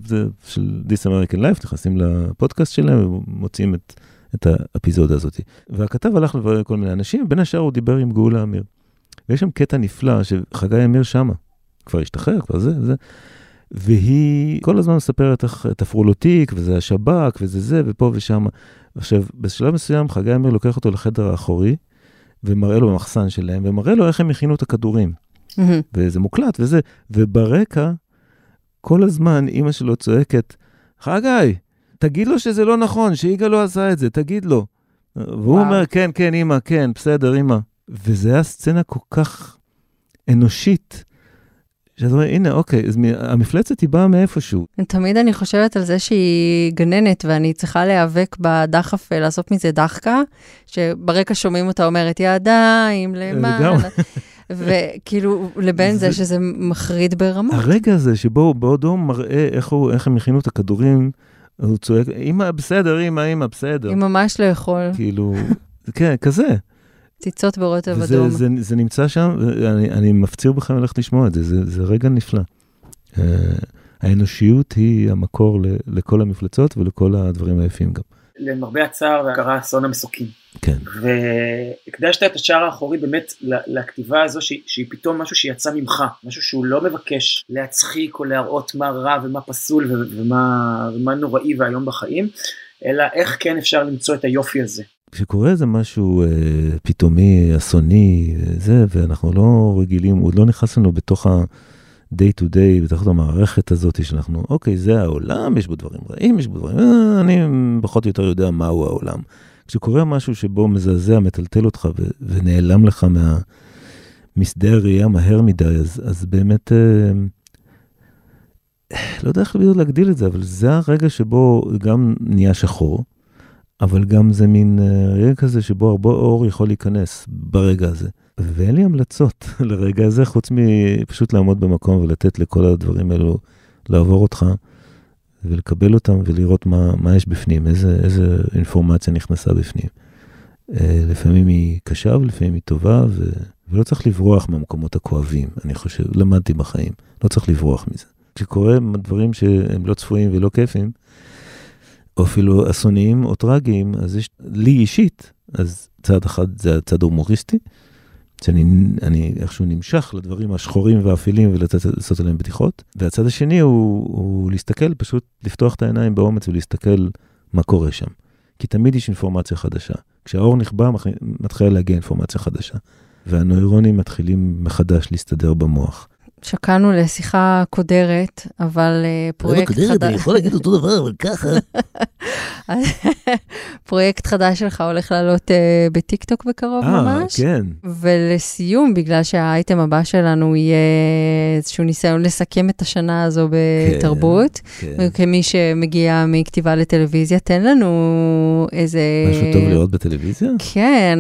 Speaker 6: זה של This American Life, נכנסים לפודקאסט שלהם ומוצאים את, את האפיזודה הזאת. והכתב הלך לברר כל מיני אנשים, בין השאר הוא דיבר עם גאולה אמיר. ויש שם קטע נפלא שחגי אמיר שמה, כבר השתחרר, כבר זה וזה. והיא כל הזמן מספרת איך תפרו לו תיק, וזה השב"כ, וזה זה, ופה ושם. עכשיו, בשלב מסוים חגי אמיר לוקח אותו לחדר האחורי, ומראה לו במחסן שלהם, ומראה לו איך הם הכינו את הכדורים. וזה מוקלט וזה, וברקע, כל הזמן אימא שלו צועקת, חגי, תגיד לו שזה לא נכון, שיגאל לא עשה את זה, תגיד לו. והוא וואו. אומר, כן, כן, אימא, כן, בסדר, אימא. וזו הייתה סצנה כל כך אנושית. שאתה אומר, הנה, אוקיי, אז המפלצת היא באה מאיפשהו.
Speaker 3: תמיד אני חושבת על זה שהיא גננת, ואני צריכה להיאבק בדחף לעשות מזה דחקה, שברקע שומעים אותה אומרת, ידיים למעלה. וכאילו, לבין זה שזה מחריד ברמות.
Speaker 6: הרגע הזה שבו בעודו מראה איך, הוא, איך הם הכינו את הכדורים, הוא צועק, אמא, בסדר, אמא, אמא, בסדר.
Speaker 3: היא ממש לא יכול.
Speaker 6: כאילו, כן, כזה.
Speaker 3: ציצות ברוטב אדום.
Speaker 6: זה, זה, זה נמצא שם, ואני אני מפציר בכם ללכת לשמוע את זה, זה, זה רגע נפלא. Uh, האנושיות היא המקור ל, לכל המפלצות ולכל הדברים היפים גם.
Speaker 2: למרבה הצער קרה אסון המסוקים.
Speaker 6: כן.
Speaker 2: והקדשת את השער האחורי באמת לכתיבה הזו שהיא, שהיא פתאום משהו שיצא ממך, משהו שהוא לא מבקש להצחיק או להראות מה רע ומה פסול ומה, ומה נוראי ואיום בחיים, אלא איך כן אפשר למצוא את היופי הזה.
Speaker 6: כשקורה איזה משהו אה, פתאומי, אסוני, זה, ואנחנו לא רגילים, הוא לא נכנס לנו בתוך ה-day to day, בתוך המערכת הזאת שאנחנו, אוקיי, זה העולם, יש בו דברים רעים, יש בו דברים, אה, אני פחות או יותר יודע מהו העולם. כשקורה משהו שבו מזעזע, מטלטל אותך ו- ונעלם לך מהמשדה הראייה מהר מדי, אז, אז באמת, אה, לא יודע איך בדיוק להגדיל את זה, אבל זה הרגע שבו גם נהיה שחור. אבל גם זה מין אה, רגע כזה שבו הרבה אור יכול להיכנס ברגע הזה. ואין לי המלצות לרגע הזה, חוץ מפשוט לעמוד במקום ולתת לכל הדברים האלו לעבור אותך, ולקבל אותם ולראות מה, מה יש בפנים, איזה, איזה אינפורמציה נכנסה בפנים. אה, לפעמים היא קשה ולפעמים היא טובה, ו... ולא צריך לברוח מהמקומות הכואבים, אני חושב, למדתי בחיים, לא צריך לברוח מזה. כשקורה דברים שהם לא צפויים ולא כיפים, או אפילו אסוניים או טרגיים, אז יש לי אישית, אז צד אחד זה הצד ההומוריסטי, שאני אני איכשהו נמשך לדברים השחורים והאפילים ולעשות עליהם בדיחות, והצד השני הוא, הוא להסתכל, פשוט לפתוח את העיניים באומץ ולהסתכל מה קורה שם. כי תמיד יש אינפורמציה חדשה. כשהאור נכבה, מתחילה להגיע אינפורמציה חדשה, והנוירונים מתחילים מחדש להסתדר במוח.
Speaker 3: שקענו לשיחה קודרת, אבל אה, פרויקט חדש... קודרת,
Speaker 6: אני יכול להגיד אותו דבר, אבל ככה.
Speaker 3: פרויקט חדש שלך הולך לעלות uh, בטיקטוק בקרוב 아, ממש.
Speaker 6: אה, כן.
Speaker 3: ולסיום, בגלל שהאייטם הבא שלנו יהיה איזשהו ניסיון לסכם את השנה הזו בתרבות, כן, כן. וכמי שמגיע מכתיבה לטלוויזיה, תן לנו איזה...
Speaker 6: משהו טוב לראות בטלוויזיה?
Speaker 3: כן.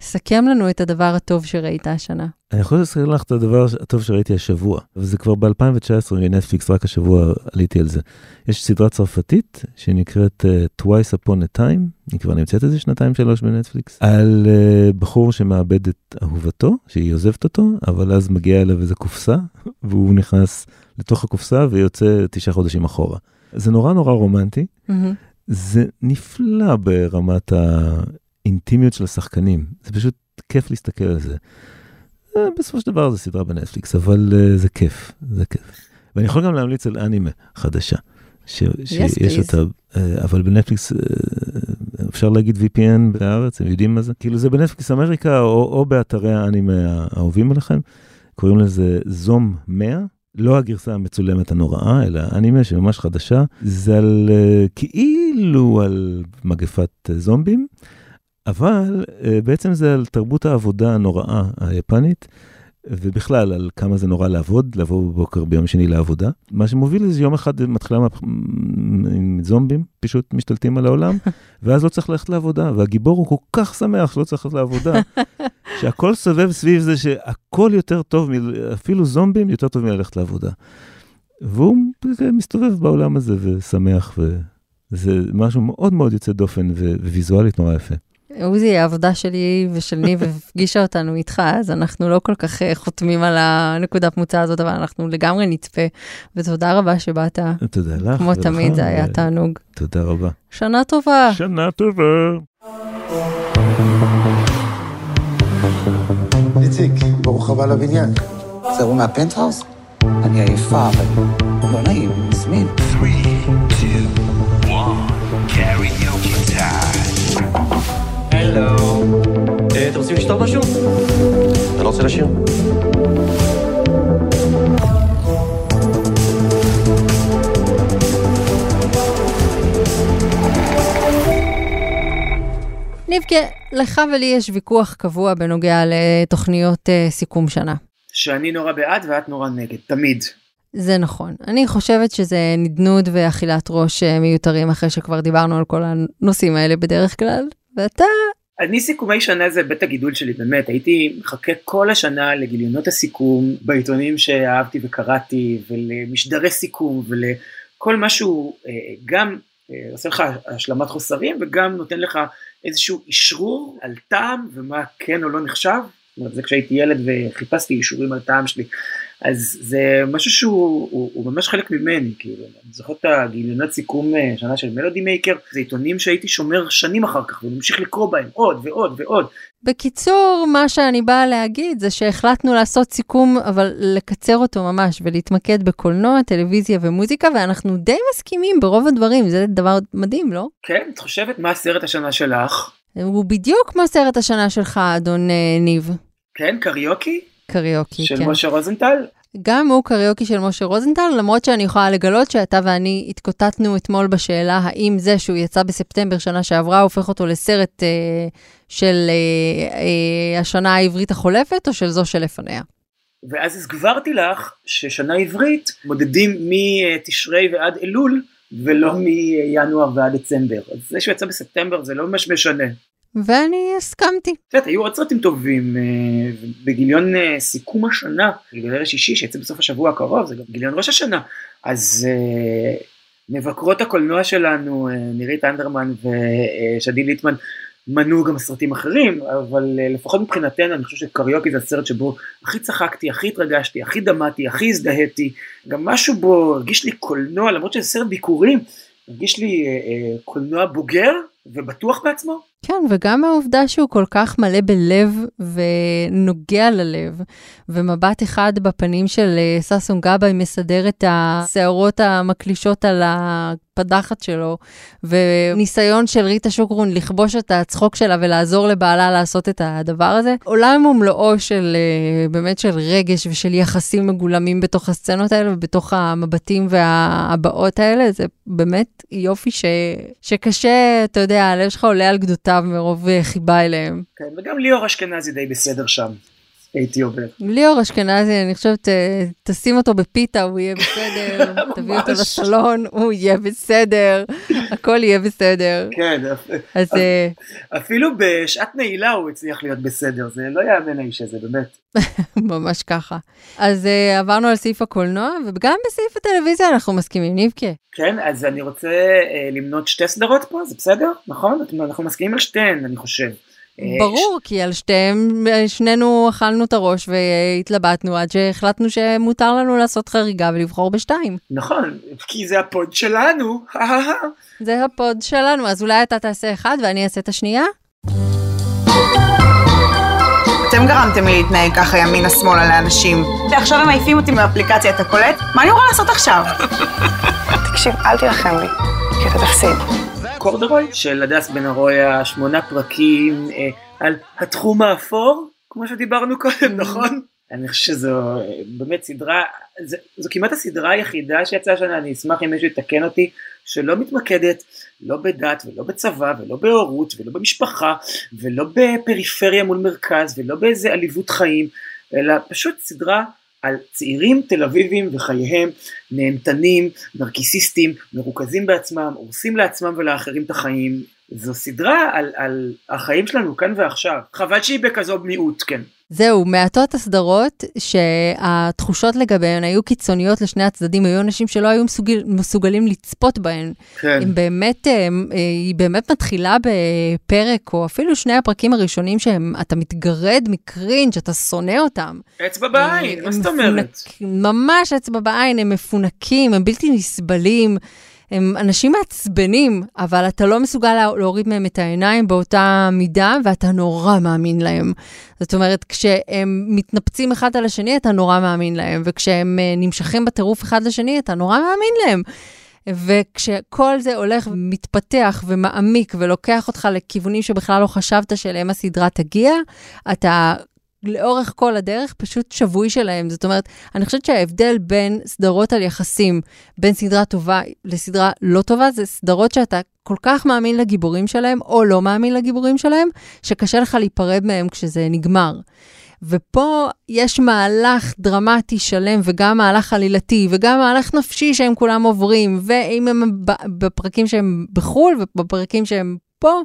Speaker 3: סכם לנו את הדבר הטוב שראית השנה.
Speaker 6: אני יכול לסכם לך את הדבר הטוב שראיתי השבוע, וזה כבר ב-2019 מנטפליקס, רק השבוע עליתי על זה. יש סדרה צרפתית שנקראת uh, Twice Upon a Time, היא כבר נמצאת איזה שנתיים שלוש בנטפליקס, על uh, בחור שמאבד את אהובתו, שהיא עוזבת אותו, אבל אז מגיעה אליו איזה קופסה, והוא נכנס לתוך הקופסה ויוצא תשעה חודשים אחורה. זה נורא נורא רומנטי, mm-hmm. זה נפלא ברמת האינטימיות של השחקנים, זה פשוט כיף להסתכל על זה. אה, בסופו של דבר זה סדרה בנטפליקס, אבל uh, זה כיף, זה כיף. ואני יכול גם להמליץ על אנימה חדשה. ש, שיש אותה, אבל בנטפליקס אפשר להגיד VPN בארץ, הם יודעים מה זה? כאילו זה בנטפליקס אמריקה או, או באתרי האנימה האהובים עליכם, קוראים לזה זום 100. לא הגרסה המצולמת הנוראה, אלא אנימה שממש חדשה, זה על כאילו על מגפת זומבים, אבל בעצם זה על תרבות העבודה הנוראה היפנית. ובכלל, על כמה זה נורא לעבוד, לבוא בבוקר ביום שני לעבודה. מה שמוביל לזה יום אחד מתחילה עם זומבים, פשוט משתלטים על העולם, ואז לא צריך ללכת לעבודה, והגיבור הוא כל כך שמח שלא צריך ללכת לעבודה, שהכל סובב סביב זה שהכל יותר טוב, אפילו זומבים יותר טוב מללכת לעבודה. והוא מסתובב בעולם הזה ושמח, וזה משהו מאוד מאוד יוצא דופן וויזואלית נורא יפה.
Speaker 3: עוזי, העבודה שלי ושל ניב הפגישה אותנו איתך, אז אנחנו לא כל כך אה, חותמים על הנקודת מוצא הזאת, אבל אנחנו לגמרי נצפה, ותודה רבה שבאת.
Speaker 6: תודה לך.
Speaker 3: כמו תמיד, זה היה תענוג.
Speaker 6: תודה רבה.
Speaker 3: שנה טובה.
Speaker 6: שנה טובה.
Speaker 7: איציק, ברוך הבא לבניין.
Speaker 8: זה הוא מהפנטהאוס? אני עייפה, אבל לא נעים, מזמין. 3, 2,
Speaker 9: הלו. אתם רוצים לשתות משהו? אתה לא רוצה לשיר?
Speaker 3: ניבקה, לך ולי יש ויכוח קבוע בנוגע לתוכניות uh, סיכום שנה.
Speaker 2: שאני נורא בעד ואת נורא נגד, תמיד.
Speaker 3: זה נכון. אני חושבת שזה נדנוד ואכילת ראש מיותרים אחרי שכבר דיברנו על כל הנושאים האלה בדרך כלל, ואתה
Speaker 2: אני סיכומי שנה זה בית הגידול שלי באמת הייתי מחכה כל השנה לגיליונות הסיכום בעיתונים שאהבתי וקראתי ולמשדרי סיכום ולכל משהו גם עושה לך השלמת חוסרים וגם נותן לך איזשהו אישרור על טעם ומה כן או לא נחשב. זה כשהייתי ילד וחיפשתי אישורים על טעם שלי אז זה משהו שהוא הוא, הוא ממש חלק ממני, כאילו, אני זוכר את הגיליונות סיכום אה, שנה של מלודי מייקר, זה עיתונים שהייתי שומר שנים אחר כך וממשיך לקרוא בהם עוד ועוד ועוד.
Speaker 3: בקיצור, מה שאני באה להגיד זה שהחלטנו לעשות סיכום, אבל לקצר אותו ממש ולהתמקד בקולנוע, טלוויזיה ומוזיקה, ואנחנו די מסכימים ברוב הדברים, זה דבר מדהים, לא?
Speaker 2: כן, את חושבת מה הסרט השנה שלך?
Speaker 3: הוא בדיוק כמו סרט השנה שלך, אדון אה, ניב.
Speaker 2: כן, קריוקי?
Speaker 3: קריוקי,
Speaker 2: של
Speaker 3: כן.
Speaker 2: משה רוזנטל?
Speaker 3: גם הוא קריוקי של משה רוזנטל, למרות שאני יכולה לגלות שאתה ואני התקוטטנו אתמול בשאלה האם זה שהוא יצא בספטמבר שנה שעברה הופך אותו לסרט אה, של אה, אה, השנה העברית החולפת או של זו שלפניה.
Speaker 2: ואז הסגברתי לך ששנה עברית מודדים מתשרי ועד אלול ולא מינואר ועד דצמבר. אז זה שהוא יצא בספטמבר זה לא ממש משנה.
Speaker 3: ואני הסכמתי.
Speaker 2: את יודעת, היו עוד סרטים טובים, אה, בגיליון אה, סיכום השנה, גיליון ערב שישי שיצא בסוף השבוע הקרוב, זה גם גיליון ראש השנה, אז אה, מבקרות הקולנוע שלנו, נירית אנדרמן ושדי ליטמן, מנו גם סרטים אחרים, אבל לפחות מבחינתנו אני חושב שקריוקי זה הסרט שבו הכי צחקתי, הכי התרגשתי, הכי דמעתי, הכי הזדהיתי, גם משהו בו הרגיש לי קולנוע, למרות שזה סרט ביקורים, הרגיש לי קולנוע בוגר ובטוח בעצמו.
Speaker 3: כן, וגם העובדה שהוא כל כך מלא בלב ונוגע ללב, ומבט אחד בפנים של אה, ששון גבאי מסדר את השערות המקלישות על הפדחת שלו, וניסיון של ריטה שוקרון לכבוש את הצחוק שלה ולעזור לבעלה לעשות את הדבר הזה. עולם ומלואו של אה, באמת של רגש ושל יחסים מגולמים בתוך הסצנות האלה ובתוך המבטים והבעות האלה, זה באמת יופי ש... שקשה, אתה יודע, הלב שלך עולה על גדותיו מרוב אה, חיבה אליהם.
Speaker 2: כן, וגם ליאור אשכנזי די בסדר שם. הייתי עובר.
Speaker 3: ליאור אשכנזי, אני חושבת, אה, תשים אותו בפיתה, הוא יהיה בסדר, תביא אותו לסלון, הוא יהיה בסדר, הכל יהיה בסדר.
Speaker 2: כן,
Speaker 3: אז... אה,
Speaker 2: אפילו בשעת נעילה הוא הצליח להיות בסדר, זה לא יאמן האיש הזה, באמת.
Speaker 3: ממש ככה. אז עברנו על סעיף הקולנוע, וגם בסעיף הטלוויזיה אנחנו מסכימים, ניבקה.
Speaker 2: כן, אז אני רוצה למנות שתי סדרות פה, זה בסדר? נכון? אנחנו מסכימים על שתיהן, אני חושב.
Speaker 3: ברור, כי על שתיהם, שנינו אכלנו את הראש והתלבטנו עד שהחלטנו שמותר לנו לעשות חריגה ולבחור בשתיים.
Speaker 2: נכון, כי זה ה pod שלנו.
Speaker 3: זה ה pod שלנו, אז אולי אתה תעשה אחד ואני אעשה את השנייה?
Speaker 10: אתם גרמתם לי להתנהג ככה ימינה-שמאלה לאנשים, ועכשיו הם מעיפים אותי מאפליקציה, אתה קולט? מה אני אמורה לעשות עכשיו? תקשיב, אל תילחם בי, כי אתה תפסיד.
Speaker 2: קורדרוי של הדס בן ארויה, שמונה פרקים אה, על התחום האפור, כמו שדיברנו קודם, נכון? אני חושב שזו אה, באמת סדרה, זו, זו כמעט הסדרה היחידה שיצאה השנה, אני אשמח אם מישהו יתקן אותי, שלא מתמקדת לא בדת ולא בצבא ולא בהורות ולא במשפחה ולא בפריפריה מול מרכז ולא באיזה עליבות חיים, אלא פשוט סדרה על צעירים תל אביבים וחייהם נהנתנים, נרקיסיסטים, מרוכזים בעצמם, הורסים לעצמם ולאחרים את החיים. זו סדרה על, על החיים שלנו כאן ועכשיו. חבל שהיא בכזו מיעוט, כן.
Speaker 3: זהו, מעטות הסדרות שהתחושות לגביהן היו קיצוניות לשני הצדדים, היו אנשים שלא היו מסוגל, מסוגלים לצפות בהן.
Speaker 2: כן.
Speaker 3: הם באמת, הם, היא באמת מתחילה בפרק, או אפילו שני הפרקים הראשונים שאתה מתגרד מקרינג', אתה שונא אותם.
Speaker 2: אצבע בעין, מה זאת אומרת?
Speaker 3: ממש אצבע בעין, הם מפונקים, הם בלתי נסבלים. הם אנשים מעצבנים, אבל אתה לא מסוגל להוריד מהם את העיניים באותה מידה, ואתה נורא מאמין להם. זאת אומרת, כשהם מתנפצים אחד על השני, אתה נורא מאמין להם, וכשהם uh, נמשכים בטירוף אחד לשני, אתה נורא מאמין להם. וכשכל זה הולך ומתפתח ומעמיק ולוקח אותך לכיוונים שבכלל לא חשבת שאליהם הסדרה תגיע, אתה לאורך כל הדרך פשוט שבוי שלהם. זאת אומרת, אני חושבת שההבדל בין סדרות על יחסים, בין סדרה טובה לסדרה לא טובה, זה סדרות שאתה כל כך מאמין לגיבורים שלהם, או לא מאמין לגיבורים שלהם, שקשה לך להיפרד מהם כשזה נגמר. ופה יש מהלך דרמטי שלם, וגם מהלך עלילתי, וגם מהלך נפשי שהם כולם עוברים, ואם הם בפרקים שהם בחו"ל, ובפרקים שהם פה,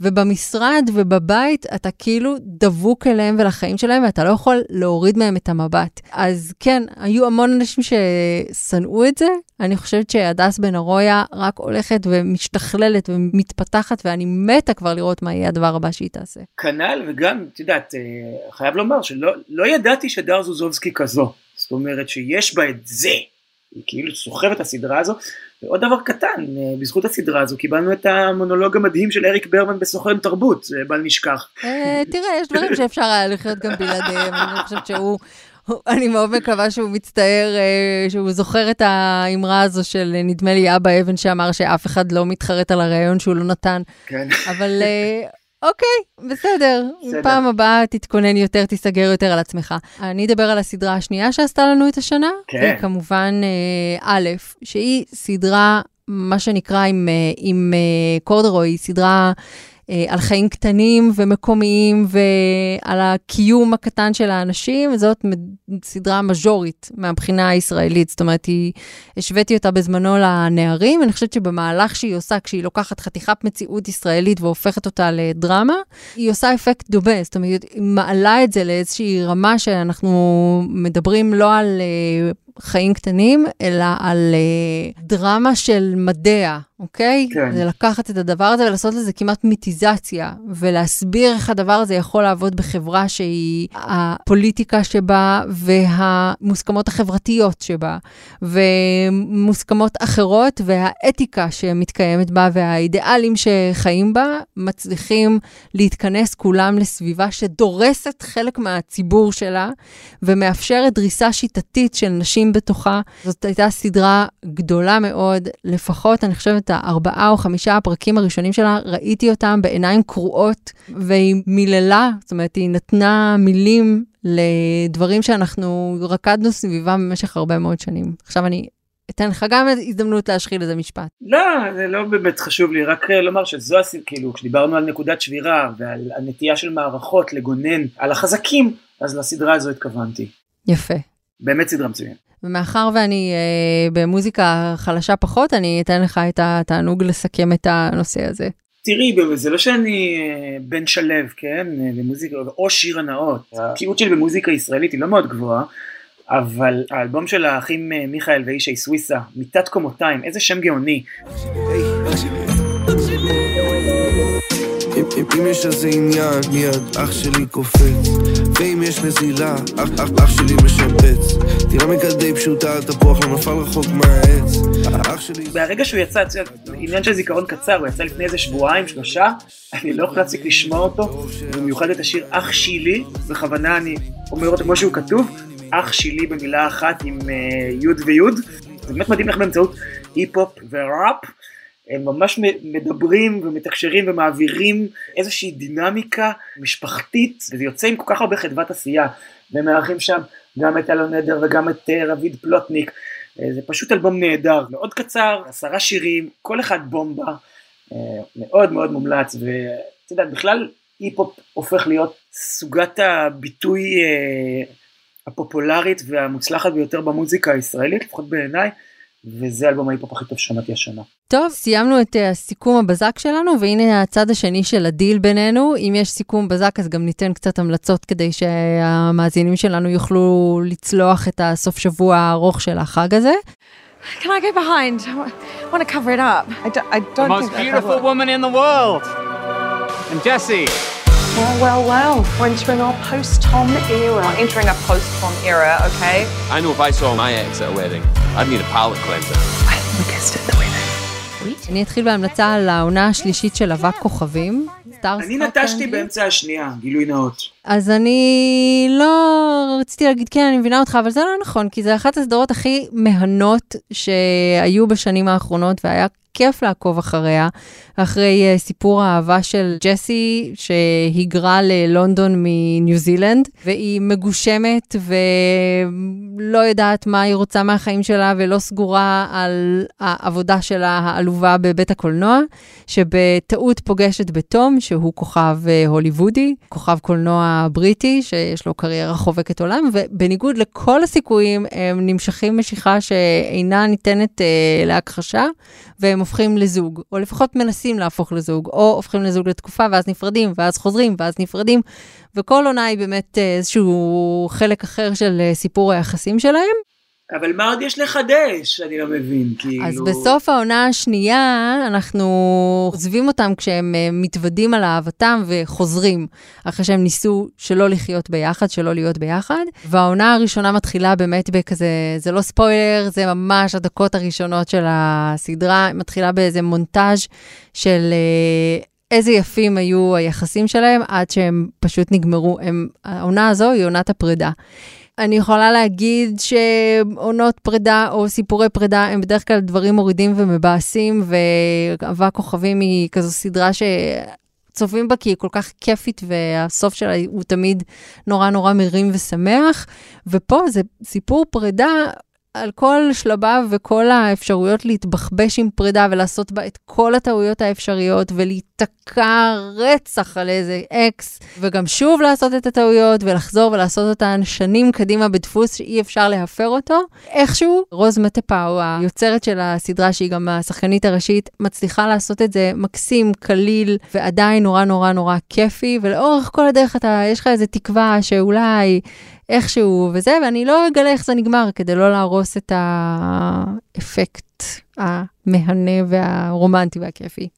Speaker 3: ובמשרד ובבית אתה כאילו דבוק אליהם ולחיים שלהם, ואתה לא יכול להוריד מהם את המבט. אז כן, היו המון אנשים ששנאו את זה. אני חושבת שהדס בן ארויה רק הולכת ומשתכללת ומתפתחת, ואני מתה כבר לראות מה יהיה הדבר הבא שהיא תעשה.
Speaker 2: כנ"ל, וגם, את יודעת, אה, חייב לומר שלא לא ידעתי שדר זוזובסקי כזו. זאת אומרת שיש בה את זה. היא כאילו סוחבת הסדרה הזו. ועוד דבר קטן, אה, בזכות הסדרה הזו קיבלנו את המונולוג המדהים של אריק ברמן בסוכן תרבות, בל נשכח.
Speaker 3: אה, תראה, יש דברים שאפשר היה לחיות גם בלעדיהם, אני חושבת שהוא... אני מאוד מקווה שהוא מצטער, אה, שהוא זוכר את האמרה הזו של נדמה לי אבא אבן שאמר שאף אחד לא מתחרט על הרעיון שהוא לא נתן.
Speaker 2: כן.
Speaker 3: אבל אוקיי, בסדר. בסדר. פעם הבאה תתכונן יותר, תיסגר יותר על עצמך. אני אדבר על הסדרה השנייה שעשתה לנו את השנה.
Speaker 2: כן.
Speaker 3: וכמובן, אה, א', שהיא סדרה, מה שנקרא עם, אה, עם אה, קורדרוי, סדרה... אה, על חיים קטנים ומקומיים ועל הקיום הקטן של האנשים, זאת סדרה מז'ורית מהבחינה הישראלית. זאת אומרת, היא, השוויתי אותה בזמנו לנערים, אני חושבת שבמהלך שהיא עושה, כשהיא לוקחת חתיכת מציאות ישראלית והופכת אותה לדרמה, היא עושה אפקט דומה. זאת אומרת, היא מעלה את זה לאיזושהי רמה שאנחנו מדברים לא על uh, חיים קטנים, אלא על uh, דרמה של מדע, אוקיי?
Speaker 2: כן.
Speaker 3: זה לקחת את הדבר הזה ולעשות לזה כמעט מיתיזציה, ולהסביר איך הדבר הזה יכול לעבוד בחברה שהיא הפוליטיקה שבה והמוסכמות החברתיות שבה, ומוסכמות אחרות והאתיקה שמתקיימת בה והאידיאלים שחיים בה, מצליחים להתכנס כולם לסביבה שדורסת חלק מהציבור שלה, ומאפשרת דריסה שיטתית של נשים בתוכה. זאת הייתה סדרה גדולה מאוד, לפחות, אני חושבת, הארבעה או חמישה הפרקים הראשונים שלה, ראיתי אותם בעיניים קרועות, והיא מיללה, זאת אומרת, היא נתנה מילים לדברים שאנחנו רקדנו סביבם במשך הרבה מאוד שנים. עכשיו אני אתן לך גם הזדמנות להשחיל איזה משפט.
Speaker 2: לא, זה לא באמת חשוב לי, רק לומר שזו הסיבה, כאילו, כשדיברנו על נקודת שבירה ועל הנטייה של מערכות לגונן על החזקים, אז לסדרה הזו התכוונתי.
Speaker 3: יפה.
Speaker 2: באמת סדרה מצוינת.
Speaker 3: ומאחר ואני אה, במוזיקה חלשה פחות, אני אתן לך את התענוג לסכם את הנושא הזה.
Speaker 2: תראי, זה לא שאני אה, בן שלו, כן, במוזיקה, או שיר הנאות. הבקיאות שלי במוזיקה ישראלית היא לא מאוד גבוהה, אבל האלבום של האחים אה, מיכאל ואישי סוויסה, מיטת קומותיים, איזה שם גאוני.
Speaker 11: אם יש איזה עניין, מיד אח שלי קופץ. ואם יש נזילה, אח, אח, אח שלי משפץ. טירה מקדי פשוטה, תפוח לא נפל רחוק מהעץ. אח שלי...
Speaker 2: מהרגע שהוא יצא, עניין של זיכרון קצר, הוא יצא לפני איזה שבועיים, שלושה אני לא יכול להפסיק לשמוע אותו במיוחד את השיר אח שלי, בכוונה אני אומר אותו כמו שהוא כתוב אח שלי במילה אחת עם uh, י' וי' זה באמת מדהים איך באמצעות היפ-הופ וראפ, הם ממש מדברים ומתקשרים ומעבירים איזושהי דינמיקה משפחתית, וזה יוצא עם כל כך הרבה חדוות עשייה, והם מארחים שם גם את אלון נדר וגם את אה, רביד פלוטניק, אה, זה פשוט אלבום נהדר, מאוד קצר, עשרה שירים, כל אחד בומבה, אה, מאוד מאוד מומלץ, ואתה יודע, בכלל היפ-הופ הופך להיות סוגת הביטוי הפופולרית והמוצלחת ביותר במוזיקה הישראלית, לפחות בעיניי. וזה אלבום ההיפ-הופ הכי טוב שמעתי השנה.
Speaker 3: טוב, סיימנו את הסיכום הבזק שלנו, והנה הצד השני של הדיל בינינו. אם יש סיכום בזק, אז גם ניתן קצת המלצות כדי שהמאזינים שלנו יוכלו לצלוח את הסוף שבוע הארוך של החג הזה.
Speaker 10: Can I go behind? I want to cover it up. I don't, I don't
Speaker 12: the most beautiful woman in the world. And Jesse.
Speaker 10: Well, well, well. We're entering our post-Tom era. We're entering a post-Tom era, okay?
Speaker 9: I know if I saw my ex at a wedding, I'd need a palate cleanser.
Speaker 10: I think we kissed at the wedding.
Speaker 3: אני אתחיל בהמלצה על העונה השלישית של אבק כוכבים.
Speaker 2: אני נטשתי באמצע השנייה, גילוי נאות.
Speaker 3: אז אני לא רציתי להגיד כן, אני מבינה אותך, אבל זה לא נכון, כי זה אחת הסדרות הכי מהנות שהיו בשנים האחרונות, והיה כיף לעקוב אחריה, אחרי uh, סיפור האהבה של ג'סי שהיגרה ללונדון מניו זילנד, והיא מגושמת ולא יודעת מה היא רוצה מהחיים שלה ולא סגורה על העבודה שלה העלובה בבית הקולנוע, שבטעות פוגשת בתום, שהוא כוכב uh, הוליוודי, כוכב קולנוע בריטי, שיש לו קריירה חובקת עולם, ובניגוד לכל הסיכויים, הם נמשכים משיכה שאינה ניתנת uh, להכחשה, והם הופכים לזוג, או לפחות מנסים להפוך לזוג, או הופכים לזוג לתקופה ואז נפרדים, ואז חוזרים, ואז נפרדים, וכל עונה היא באמת אה, איזשהו חלק אחר של אה, סיפור היחסים שלהם.
Speaker 2: אבל מה עוד יש לחדש? אני לא מבין, כאילו...
Speaker 3: אז בסוף העונה השנייה, אנחנו עוזבים אותם כשהם uh, מתוודים על אהבתם וחוזרים, אחרי שהם ניסו שלא לחיות ביחד, שלא להיות ביחד. והעונה הראשונה מתחילה באמת בכזה, זה לא ספוילר, זה ממש הדקות הראשונות של הסדרה, מתחילה באיזה מונטאז' של... Uh, איזה יפים היו היחסים שלהם עד שהם פשוט נגמרו. הם, העונה הזו היא עונת הפרידה. אני יכולה להגיד שעונות פרידה או סיפורי פרידה הם בדרך כלל דברים מורידים ומבאסים, ואהבה כוכבים היא כזו סדרה ש... צופים בה כי היא כל כך כיפית והסוף שלה הוא תמיד נורא נורא מרים ושמח. ופה זה סיפור פרידה על כל שלביו וכל האפשרויות להתבחבש עם פרידה ולעשות בה את כל הטעויות האפשריות ולהיתקע רצח על איזה אקס, וגם שוב לעשות את הטעויות ולחזור ולעשות אותן שנים קדימה בדפוס שאי אפשר להפר אותו. איכשהו, רוז מטפאו, היוצרת של הסדרה, שהיא גם השחקנית הראשית, מצליחה לעשות את זה מקסים, קליל, ועדיין נורא נורא נורא כיפי, ולאורך כל הדרך אתה, יש לך איזה תקווה שאולי... איכשהו וזה, ואני לא אגלה איך זה נגמר, כדי לא להרוס את האפקט המהנה והרומנטי והכיפי.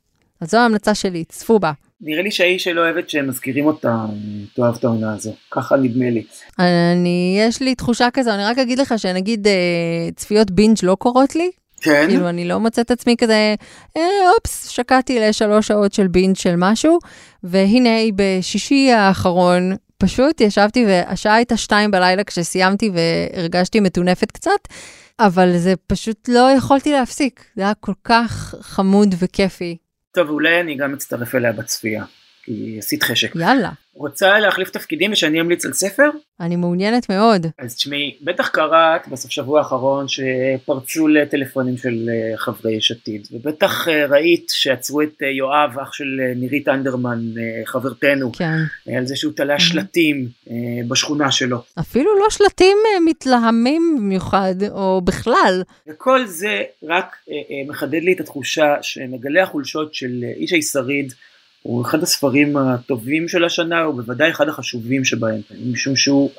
Speaker 3: אז זו ההמלצה שלי, צפו בה.
Speaker 2: נראה לי שהאיש שלא אוהבת שהם מזכירים אותה, תאהב את העונה הזו, ככה נדמה לי.
Speaker 3: אני, יש לי תחושה כזו, אני רק אגיד לך שנגיד אה, צפיות בינג' לא קורות לי.
Speaker 2: כן.
Speaker 3: כאילו, אני לא מוצאת עצמי כזה, אה, אופס, שקעתי לשלוש שעות של בינג' של משהו, והנה בשישי האחרון פשוט ישבתי והשעה הייתה שתיים בלילה כשסיימתי והרגשתי מטונפת קצת, אבל זה פשוט לא יכולתי להפסיק, זה היה כל כך חמוד וכיפי.
Speaker 2: טוב, אולי אני גם אצטרף אליה בצפייה, כי עשית חשק.
Speaker 3: יאללה.
Speaker 2: רוצה להחליף תפקידים ושאני אמליץ על ספר?
Speaker 3: אני מעוניינת מאוד.
Speaker 2: אז תשמעי, בטח קראת בסוף שבוע האחרון שפרצו לטלפונים של אה, חברי יש עתיד, ובטח אה, ראית שעצרו את אה, יואב, אח של נירית אנדרמן, חברתנו,
Speaker 3: כן.
Speaker 2: על זה שהוא תלה שלטים בשכונה שלו.
Speaker 3: אפילו לא שלטים מתלהמים במיוחד, או בכלל.
Speaker 2: וכל זה רק מחדד לי את התחושה שמגלה החולשות של איש הישריד, הוא אחד הספרים הטובים של השנה, הוא בוודאי אחד החשובים שבהם, משום שהוא,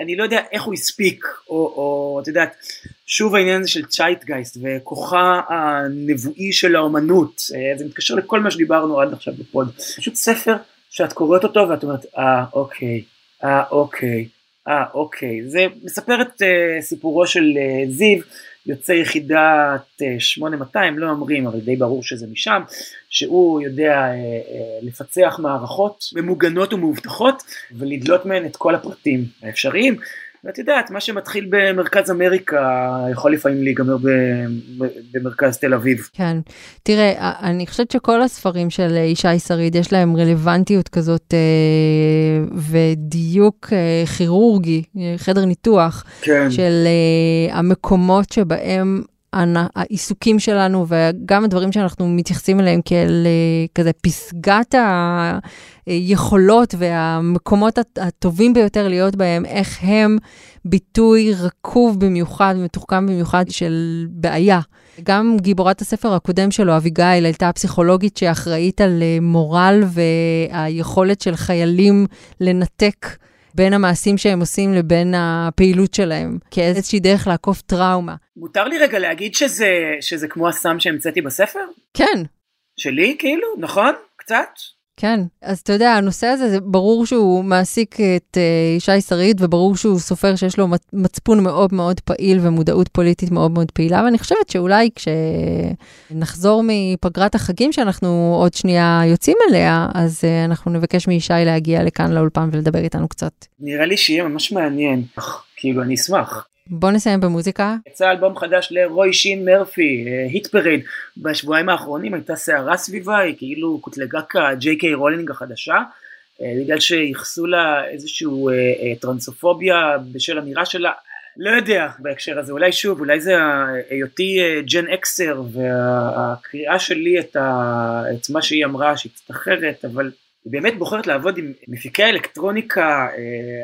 Speaker 2: אני לא יודע איך הוא הספיק, או, או את יודעת, שוב העניין הזה של צ'ייטגייסט וכוחה הנבואי של האומנות, זה מתקשר לכל מה שדיברנו עד עכשיו בפוד, פשוט ספר שאת קוראת אותו ואת אומרת, אה אוקיי, אה אוקיי, אה אוקיי, זה מספר את uh, סיפורו של uh, זיו, יוצא יחידת 8200, לא אומרים, אבל די ברור שזה משם, שהוא יודע אה, אה, לפצח מערכות ממוגנות ומאובטחות ולדלות מהן את כל הפרטים האפשריים. ואת יודעת, מה שמתחיל במרכז אמריקה יכול לפעמים להיגמר במרכז תל אביב.
Speaker 3: כן. תראה, אני חושבת שכל הספרים של ישי שריד, יש להם רלוונטיות כזאת אה, ודיוק אה, כירורגי, חדר ניתוח,
Speaker 2: כן.
Speaker 3: של אה, המקומות שבהם העיסוקים שלנו וגם הדברים שאנחנו מתייחסים אליהם כאל כזה פסגת היכולות והמקומות הטובים ביותר להיות בהם, איך הם ביטוי רקוב במיוחד, מתוחכם במיוחד של בעיה. גם גיבורת הספר הקודם שלו, אביגיל, הייתה פסיכולוגית שאחראית על מורל והיכולת של חיילים לנתק. בין המעשים שהם עושים לבין הפעילות שלהם, כאיזושהי דרך לעקוף טראומה.
Speaker 2: מותר לי רגע להגיד שזה, שזה כמו הסם שהמצאתי בספר?
Speaker 3: כן.
Speaker 2: שלי כאילו, נכון? קצת?
Speaker 3: כן, אז אתה יודע, הנושא הזה, זה ברור שהוא מעסיק את uh, ישי שריד, וברור שהוא סופר שיש לו מצפון מאוד מאוד פעיל ומודעות פוליטית מאוד מאוד פעילה, ואני חושבת שאולי כשנחזור מפגרת החגים, שאנחנו עוד שנייה יוצאים אליה, אז uh, אנחנו נבקש מישי להגיע לכאן לאולפן ולדבר איתנו קצת.
Speaker 2: נראה לי שיהיה ממש מעניין, כאילו, אני אשמח.
Speaker 3: בוא נסיים במוזיקה.
Speaker 2: יצא אלבום חדש לרושין מרפי, Hit Parade. בשבועיים האחרונים הייתה סערה סביבה, היא כאילו קוטלגה כג'יי קיי רולינג החדשה, אה, בגלל שייחסו לה איזושהי אה, אה, טרנסופוביה בשל אמירה שלה. לא יודע בהקשר הזה, אולי שוב, אולי זה היותי Gen X-er והקריאה שלי את, ה, את מה שהיא אמרה שהיא קצת אחרת, אבל היא באמת בוחרת לעבוד עם מפיקי האלקטרוניקה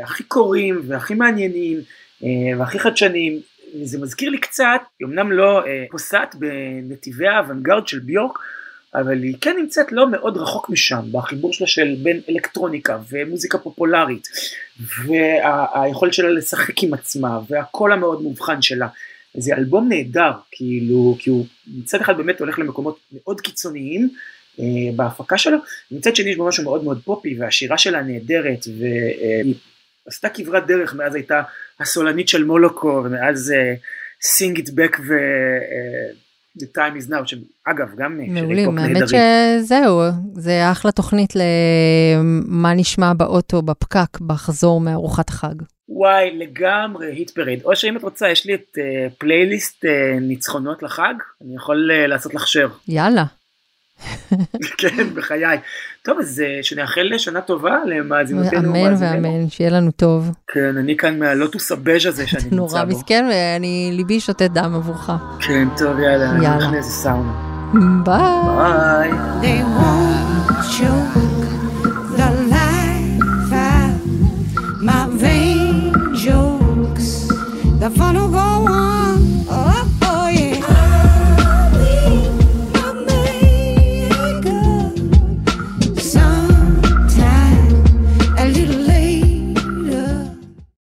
Speaker 2: הכי קוראים והכי מעניינים. אה, והכי חדשניים. זה מזכיר לי קצת, היא אמנם לא אה, פוסעת בנתיבי האוונגרד של ביורק, אבל היא כן נמצאת לא מאוד רחוק משם, בחיבור שלה של בין אלקטרוניקה ומוזיקה פופולרית, והיכולת שלה לשחק עם עצמה, והקול המאוד מובחן שלה. זה אלבום נהדר, כאילו, כי הוא מצד אחד באמת הולך למקומות מאוד קיצוניים אה, בהפקה שלו, ומצד שני יש בו משהו מאוד מאוד פופי, והשירה שלה נהדרת, והיא עשתה כברת דרך, מאז הייתה הסולנית של מולוקו, ומאז uh, Sing It Back ו... The Time is Now, שאגב, גם
Speaker 3: מעולים, האמת שזהו, זה אחלה תוכנית למה נשמע באוטו, בפקק, בחזור מארוחת החג.
Speaker 2: וואי, לגמרי היט פריד. או שאם את רוצה, יש לי את פלייליסט ניצחונות לחג, אני יכול לעשות לך שר.
Speaker 3: יאללה.
Speaker 2: כן, בחיי. טוב, אז אה, שנאחל שנה טובה למאזינותינו.
Speaker 3: אמן ואמן, שיהיה לנו טוב.
Speaker 2: כן, אני כאן מהלוטוס הבז' הזה שאני נמצא בו.
Speaker 3: נורא מסכן, ואני, ליבי שותת דם עבורך.
Speaker 2: כן, טוב, יאללה, אני הולך לאיזה סאונה.
Speaker 3: ביי.
Speaker 2: ביי.
Speaker 13: The fun will go on